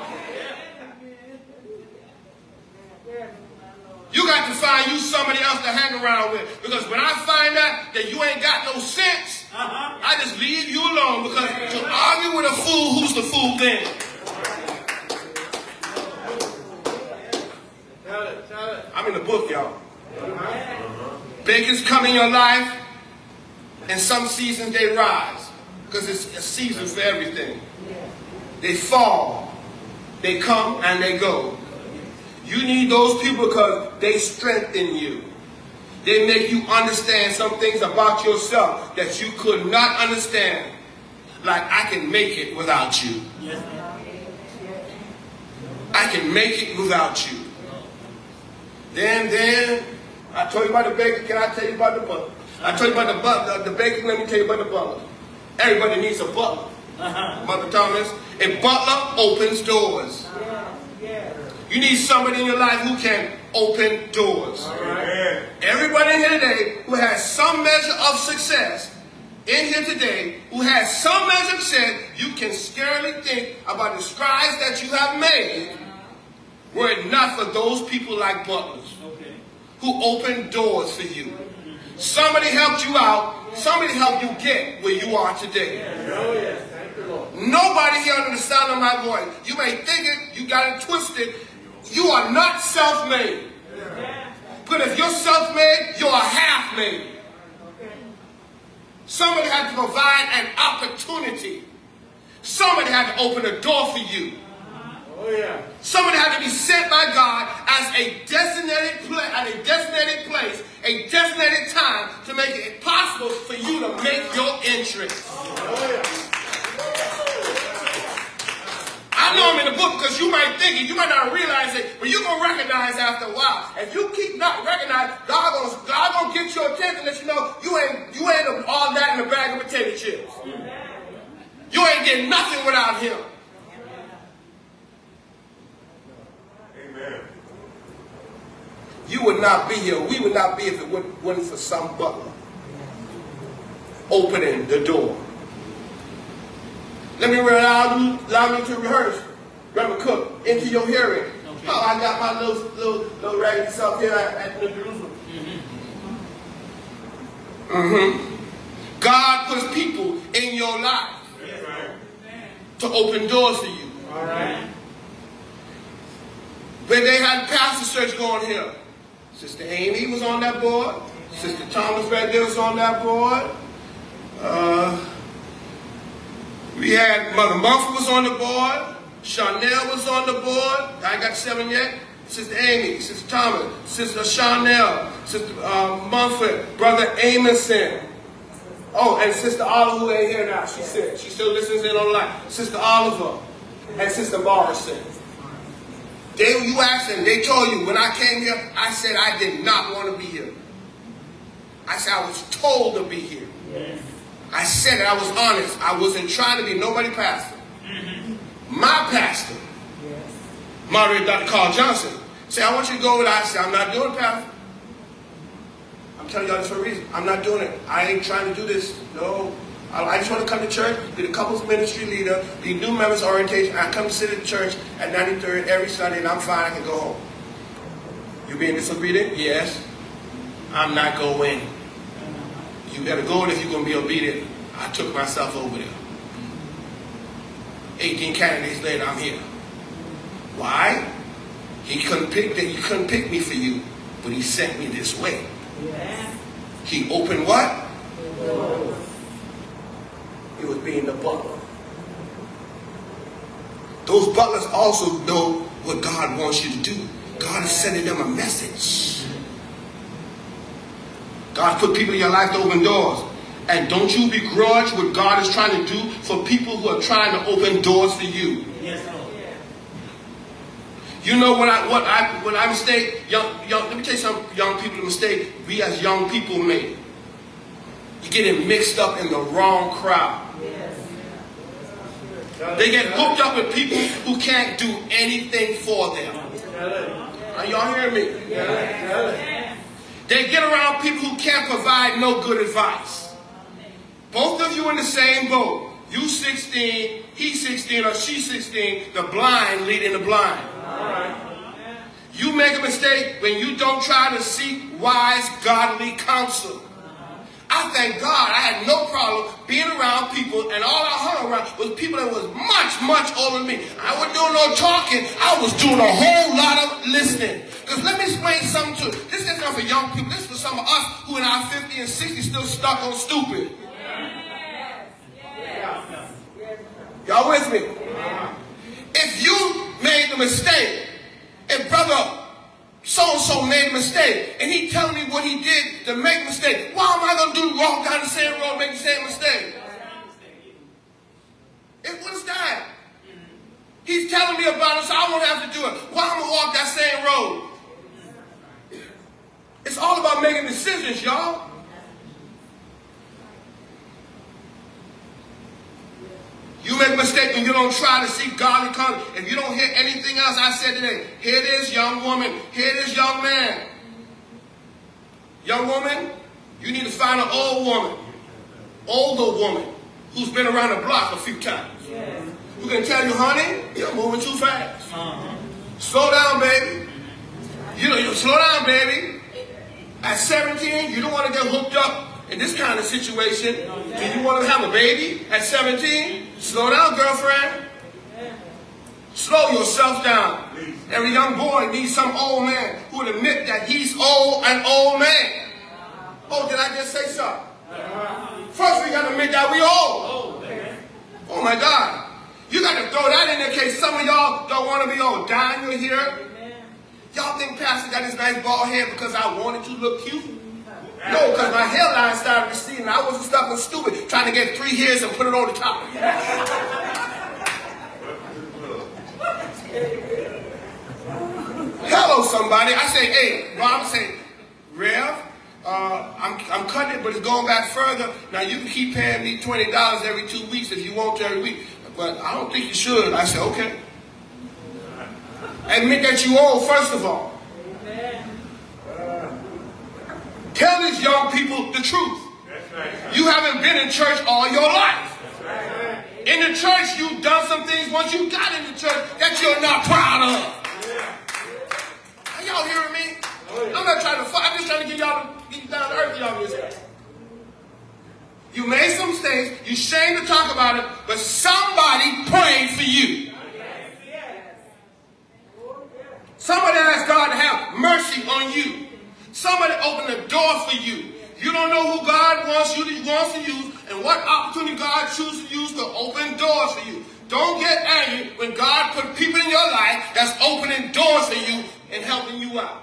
You got to find you somebody else to hang around with. Because when I find out that you ain't got no sense, I just leave you alone. Because to argue with a fool, who's the fool then? I'm in the book, y'all. Bakers come in your life, and some seasons they rise because it's a season for everything. They fall, they come, and they go. You need those people because they strengthen you. They make you understand some things about yourself that you could not understand. Like, I can make it without you. I can make it without you. Then, then, I told you about the baker. Can I tell you about the butler? I told you about the butler, the baker. Let me tell you about the butler. Everybody needs a butler. Uh-huh. Mother Thomas, a butler opens doors. You need somebody in your life who can open doors. Everybody in here today who has some measure of success, in here today, who has some measure of success, you can scarcely think about the strides that you have made were it not for those people like butlers who opened doors for you. Somebody helped you out. Somebody helped you get where you are today. Nobody here under the sound of my voice. You may think it, you got it twisted. You are not self-made. But if you're self-made, you're half-made. Somebody had to provide an opportunity. Somebody had to open a door for you. Oh, Somebody had to be sent by God as a designated place, at a designated place, a designated time to make it possible for you to make your entrance. Oh, I know I'm in the book because you might think it, you might not realize it, but you're gonna recognize after a while. If you keep not recognizing, God gonna God gonna get your attention that you know you ain't you ain't all that in a bag of potato chips. You ain't getting nothing without him. You would not be here. We would not be if it wasn't for some butler opening the door. Let me allow, you, allow me to rehearse. Reverend Cook, into your hearing. How I got my little little little raggedy self here at, at New Jerusalem. Mm-hmm. God puts people in your life to open doors for you. All right. When they had pastor search going here, Sister Amy was on that board. Sister Thomas right there was on that board. Uh, we had Mother Mumford was on the board. Chanel was on the board. I got seven yet. Sister Amy, Sister Thomas, Sister Chanel, Sister uh, Mumford, Brother Amundsen. Oh, and Sister Oliver, who ain't here now, she said. She still listens in online. Sister Oliver and Sister Morrison. They, you asked them, they told you, when I came here, I said I did not want to be here. I said I was told to be here. Yes. I said it, I was honest. I wasn't trying to be nobody pastor. Mm-hmm. My pastor, Moderate Dr. Carl Johnson, said, I want you to go with I said, I'm not doing pastor. I'm telling y'all this for a reason. I'm not doing it. I ain't trying to do this. No. I, just want to come to church, be the couples ministry leader, be new members orientation. I come to sit at church at 93rd every Sunday and I'm fine. I can go home. You being disobedient? Yes. I'm not going. You better go in if you're going to be obedient. I took myself over there. 18 candidates later, I'm here. Why? He couldn't pick that. He couldn't pick me for you, but he sent me this way. He opened what? It was being the butler. Those butlers also know what God wants you to do. God is sending them a message. God put people in your life to open doors. And don't you begrudge what God is trying to do for people who are trying to open doors for you. Yes, Lord. You know what I what I when I mistake young young let me tell you some young people mistake we as young people make. You getting mixed up in the wrong crowd. They get hooked up with people who can't do anything for them. Are y'all hearing me? They get around people who can't provide no good advice. Both of you in the same boat. You 16, he 16, or she 16, the blind leading the blind. You make a mistake when you don't try to seek wise, godly counsel. I thank God I had no problem being around people, and all I hung around was people that was much, much older than me. I wasn't doing no talking. I was doing a whole lot of listening. Because let me explain something to you. This is not for young people. This is for some of us who in our 50 and 60 still stuck on stupid. Yes. Yes. Y'all with me? If you made the mistake, if brother so-and-so made a mistake, and he telling me what he did to make a mistake, why am I going to do walk down the same road make the same mistake? And what is that? He's telling me about it, so I won't have to do it. Why am I walk that same road? It's all about making decisions, y'all. You make a mistake when you don't try to seek godly conduct. If you don't hear anything else I said today, here it is, young woman. Here it is, young man. Young woman, you need to find an old woman, older woman, who's been around the block a few times. Who can tell you, honey, you're moving too fast. Uh-huh. Slow down, baby. You know, you slow down, baby. At 17, you don't want to get hooked up in this kind of situation. Do you want to have a baby at 17? Slow down, girlfriend. Slow yourself down. Every young boy needs some old man who will admit that he's old, and old man. Oh, did I just say something? First, we got to admit that we old. Oh my God. You got to throw that in there case some of y'all don't want to be old. Daniel here. Y'all think Pastor got this nice bald head because I wanted to look cute? No, because my hairline started receding. I wasn't stuck on stupid trying to get three hairs and put it on the top. Hello, somebody. I say, hey, Rob, say, Rev, uh, I'm, I'm cutting it, but it's going back further. Now, you can keep paying me $20 every two weeks if you want to every week, but I don't think you should. I said, okay. Admit that you owe, first of all. Tell these young people the truth. You haven't been in church all your life. In the church, you've done some things once you got in the church that you're not proud of. Are y'all hearing me? I'm not trying to fight. I'm just trying to get y'all to get down to earth, y'all. You made some mistakes. You shame to talk about it, but somebody prayed for you. Somebody asked God to have mercy on you. Somebody opened the door for you. You don't know who God wants you to wants to use and what opportunity God chooses to use to open doors for you. Don't get angry when God put people in your life that's opening doors for you and helping you out.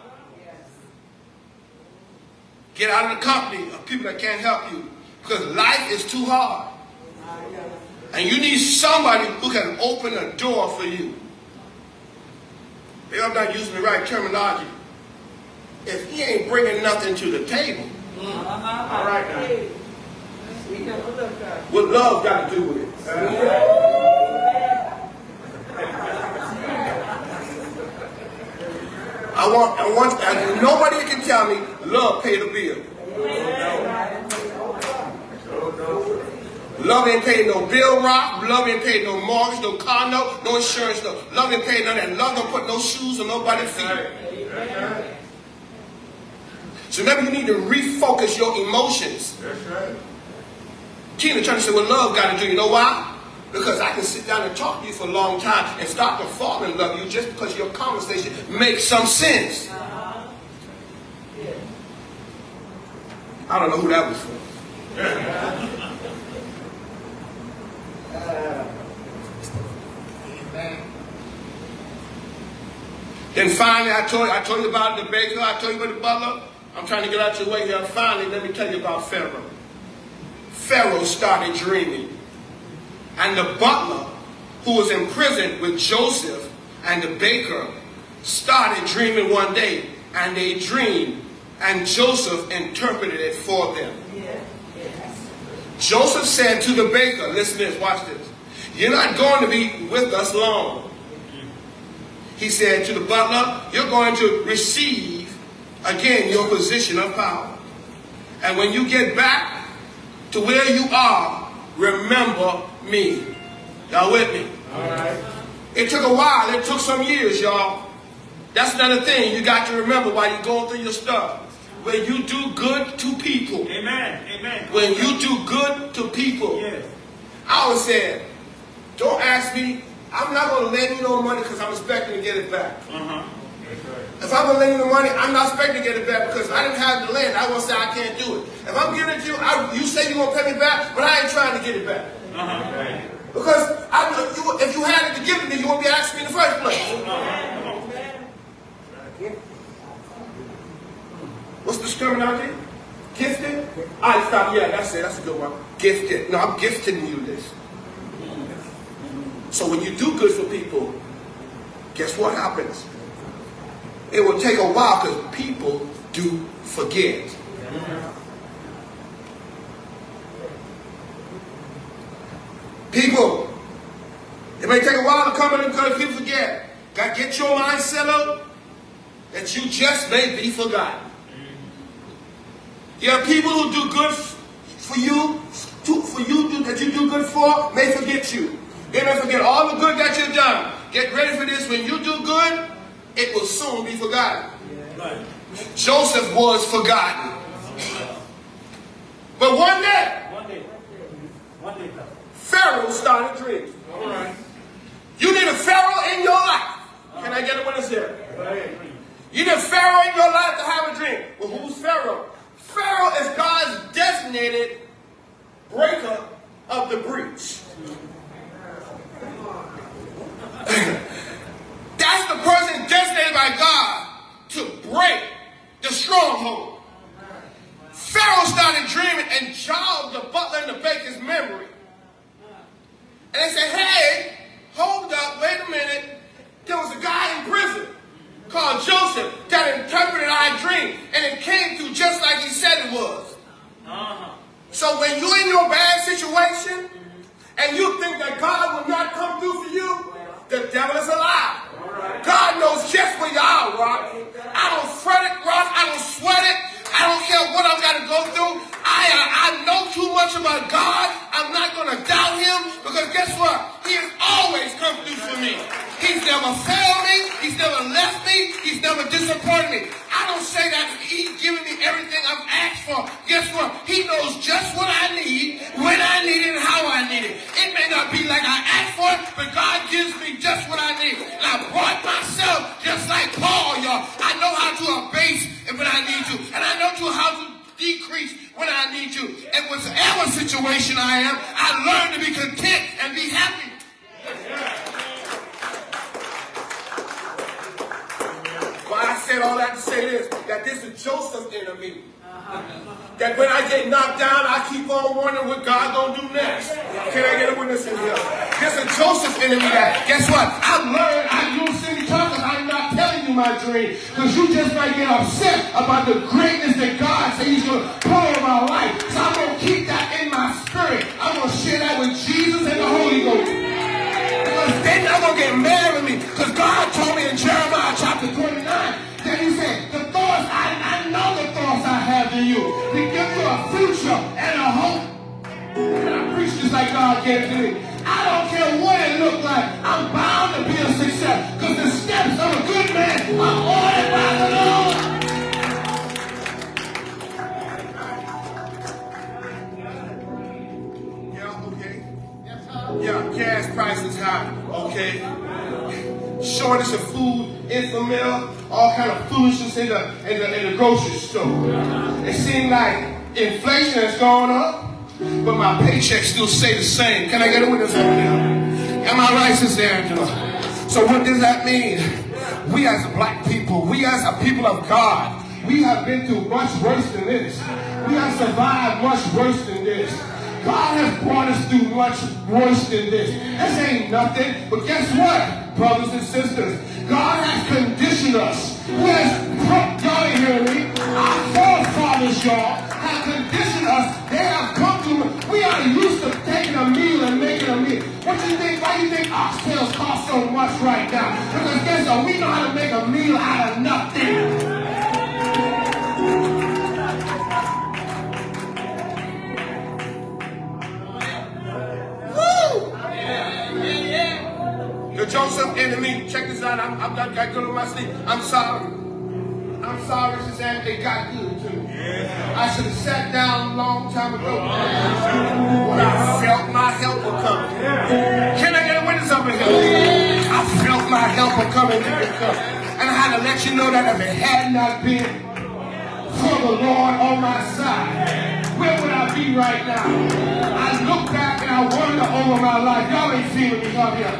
Get out of the company of people that can't help you because life is too hard. And you need somebody who can open a door for you. Maybe I'm not using the right terminology. If he ain't bringing nothing to the table, all right now. What love got to do with it? I want, I want, nobody can tell me love pay the bill. Love ain't paid no bill rock. Love ain't paid no mortgage, no car note, no insurance no. Love ain't paid none of that. Love don't put no shoes on nobody's feet. So maybe you need to refocus your emotions. That's right. Tina trying to say what love got to do. You know why? Because I can sit down and talk to you for a long time and start to fall in love with you just because your conversation makes some sense. I don't know who that was for. Then finally, I told you, I told you about the baker, I told you about the butler. I'm trying to get out your way here. Finally, let me tell you about Pharaoh. Pharaoh started dreaming. And the butler, who was in prison with Joseph and the baker, started dreaming one day. And they dreamed. And Joseph interpreted it for them. Joseph said to the baker, listen to this, watch this. You're not going to be with us long. He said to the butler, you're going to receive again your position of power. And when you get back to where you are, remember me. Y'all with me? All right. It took a while. It took some years, y'all. That's another thing you got to remember while you're going through your stuff. when you do good to people. Amen. Amen. When you do good to people. Yes. I always said, don't ask me. I'm not going to lend you no money because I'm expecting to get it back. Uh-huh. If I'm going to lend you the money, I'm not expecting to get it back because I didn't have the land. I won't say I can't do it. If I'm giving it to you, I, you say you're going to pay me back, but I ain't trying to get it back. Uh-huh. Because I, you, if you had it to give it to me, you wouldn't be asking me in the first place. What's the terminology? Gifted? I stop. Yeah, that's it. That's a good one. Gifted. No, I'm gifting you this. So when you do good for people, guess what happens? It will take a while because people do forget. People, it may take a while to come in because people forget. Got get your mind set up that you just may be forgotten. There are people who do good for you, for you that you do good for, may forget you. They may forget all the good that you've done. Get ready for this. When you do good, it will soon be forgotten. Right. Joseph was forgotten. But one day, One day. One day. Pharaoh started dreaming. All right. You need a Pharaoh in your life. Can I get a witness here? You need a Pharaoh in your life to have a dream. Well, who's Pharaoh? Pharaoh is God's designated breaker of the breach. That's the person designated by God to break the stronghold. Pharaoh started dreaming and jogged the butler and the baker's memory. And they said, hey, hold up, wait a minute. There was a guy in prison called Joseph that interpreted our dream. And it came through just like he said it was. Uh-huh. So when you're in your bad situation and you think that God will not come through for you, the devil is a lie. God knows just where you are, Rock. I don't fret it, Rock. I don't sweat it. I don't care what I've got to go through. I, I know too much about God. I'm not going to doubt him because guess what? He has always come through for me. He's never failed me. He's never left me. He's never disappointed me. I don't say that he's giving me everything I've asked for. Guess what? He knows just what I need, when I need it, and how I need it. It may not be like I asked for it, but God gives me just what I need. And I brought myself just like Paul, y'all. I know how to abase when I need to, and I know to how to decrease when I need you. And whatever situation I am, I learn to be content and be happy. Why I said all that to say this, that this is Joseph's enemy. That when I get knocked down, I keep on wondering what God gonna do next. Can I get a witness in here? This is Joseph's enemy that, guess what? I learned, I don't see me talking, I'm you my dream. Because you just might get upset about the greatness that God said he's gonna pour in my life. So I'm gonna keep that in my spirit. I'm gonna share that with Jesus and the Holy Ghost. Because they're not gonna get mad with me. Because God told me in Jeremiah chapter 29 that he said, the thoughts, I, I know the thoughts I have in you. To give you a future and a hope. And I preach just like God gave to me. I don't care what it looked like. I'm bound to be a success. Because the steps of a good man are ordered by the Lord. Yeah, okay. Yeah, gas prices high. Okay. Shortage of food, Enfamil, all kind of foolishness in the in the, in the grocery store. It seems like inflation has gone up, but my paycheck still stay the same. Can I get a witness over there? Am I right, Sister Angela? So what does that mean? We as black people, we as a people of God, we have been through much worse than this. We have survived much worse than this. God has brought us through much worse than this. This ain't nothing. But guess what, brothers and sisters? God has conditioned us. Who has, y'all hearing me? Our forefathers, y'all, have conditioned us. To, we are used to taking a meal and making a meal. What do you think, why do you think oxtails cost so much right now? Because guess what, we know how to make a meal out of nothing. Joseph enemy, check this out. I'm not got good on my sleep. I'm sorry. I'm sorry, Suzanne. They got good. I should have sat down a long time ago. When I felt my help was coming. Can I get a witness up in here? I felt my help was coming. And I had to let you know that if it had not been for the Lord on my side, where would I be right now? I look back and I wonder over my life. Y'all ain't feeling me up here.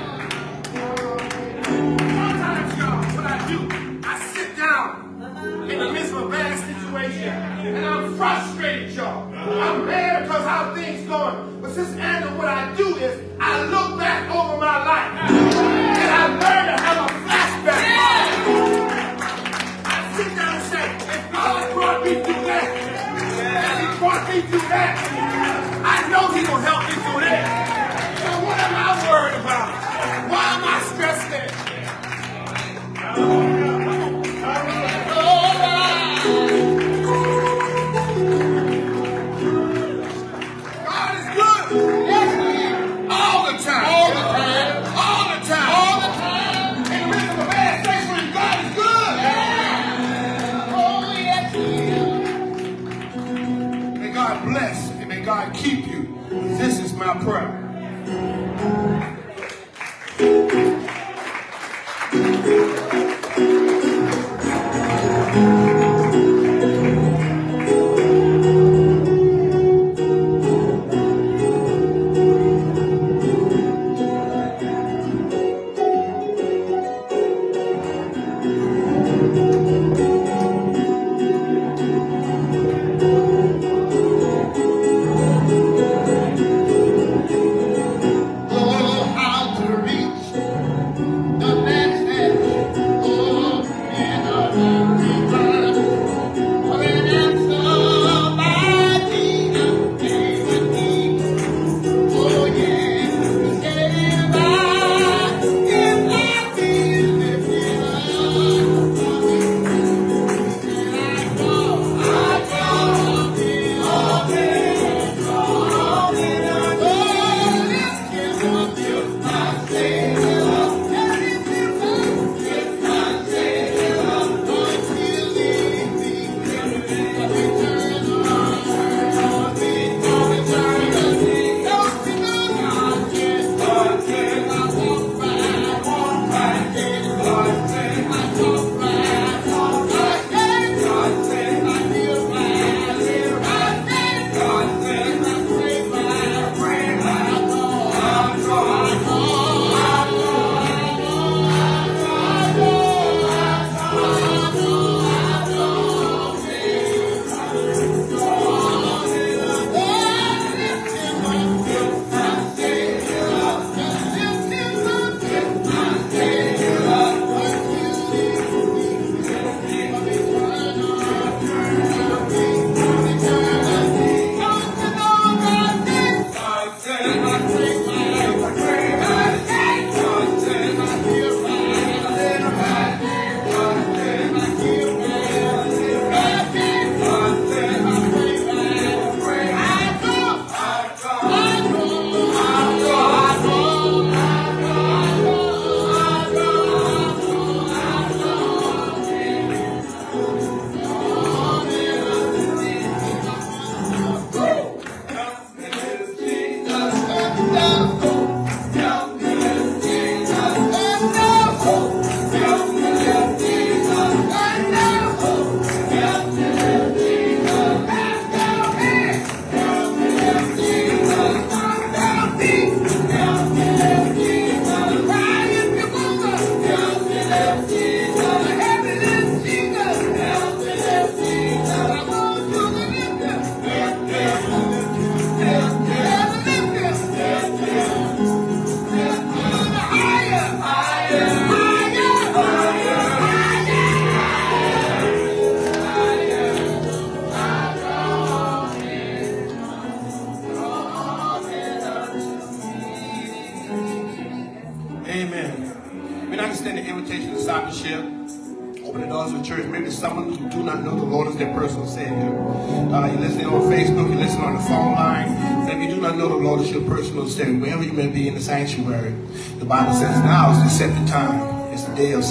Sometimes, y'all, what I do, I sit down in the midst of a bad situation and I'm frustrated, y'all. I'm mad because how things going. But since Andrew, what I do is I look back over my life and I learn to have a flashback. I sit down and say, if God brought me through that, and He brought me through that, I know He will help me through that. So what am I worried about? Why am I stressed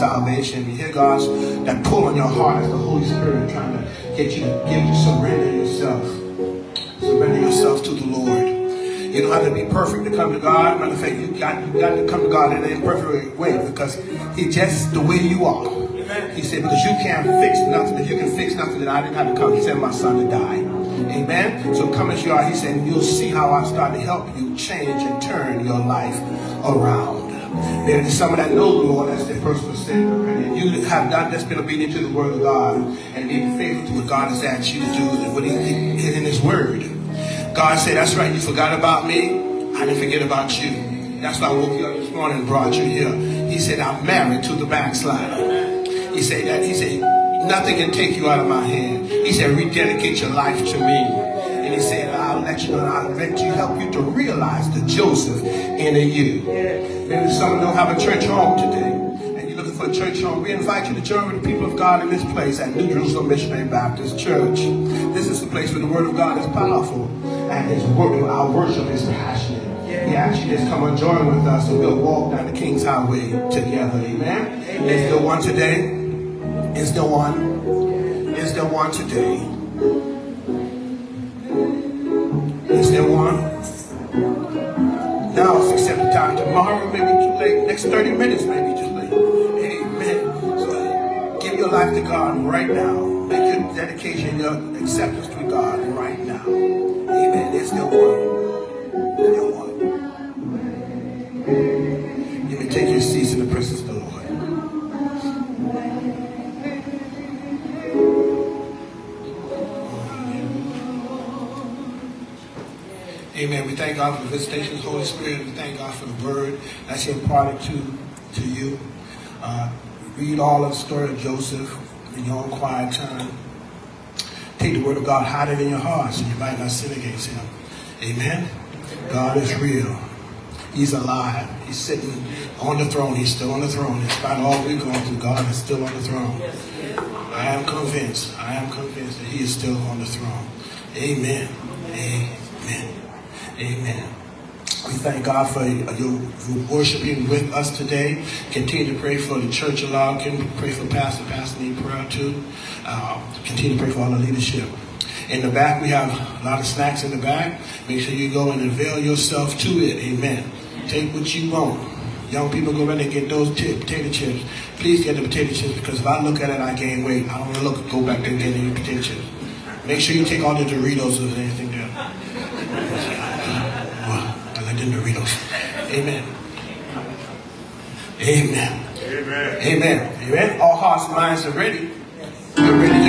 salvation. You hear God's that pull on your heart as the Holy Spirit trying to get you to give you surrender yourself. Surrender yourself to the Lord. You don't have to be perfect to come to God. Matter of fact, you got you got to come to God in an imperfect way because He's just the way you are. He said, because you can't fix nothing. If you can fix nothing, then I didn't have to come. He sent my son to die. Amen. So come as you are. He said, you'll see how I start to help you change and turn your life around. There's someone that knows the Lord as their personal Savior. And you have not just been obedient to the word of God and being faithful to what God has asked you to do and what He hid in His word. God said, that's right, you forgot about me. I didn't forget about you. That's why I woke you up this morning and brought you here. He said, I'm married to the backslider. He said that, he said, nothing can take you out of my hand. He said, rededicate your life to me. And he said, I'll let you know, I'll let you help you to realize the Joseph in you. Maybe someone don't have a church home today. And you're looking for a church home. We invite you to join with the people of God in this place at New Jerusalem Missionary Baptist Church. This is the place where the word of God is powerful and his word, our worship is passionate. We ask you just come and join with us and we'll walk down the King's Highway together. Amen. Is there one today? Is there one? Is there one today? Time. Tomorrow maybe too late. Next 30 minutes maybe too late. Amen. So give your life to God right now. Make your dedication, your acceptance to God right now. Amen. Is there one? We thank God for the visitation of the Holy Spirit. We thank God for the word that's imparted to, to you. Uh, read all of the story of Joseph in your own quiet time. Take the word of God, hide it in your heart so you might not sin against him. Amen. God is real. He's alive. He's sitting on the throne. He's still on the throne. In spite of all we're going through, God is still on the throne. I am convinced. I am convinced that He is still on the throne. Amen. Amen. Amen. We thank God for your worshiping with us today. Continue to pray for the church aloud. Can pray for Pastor. Pastor need prayer too. Uh, continue to pray for all the leadership. In the back, we have a lot of snacks in the back. Make sure you go and avail yourself to it. Amen. Take what you want. Young people go around and get those t- potato chips. Please get the potato chips because if I look at it, I gain weight. I don't want to look go back there and get any potato chips. Make sure you take all the Doritos or anything there. I like the Doritos. Amen. Amen. Amen. Amen. Amen. All hearts and minds are ready. We're ready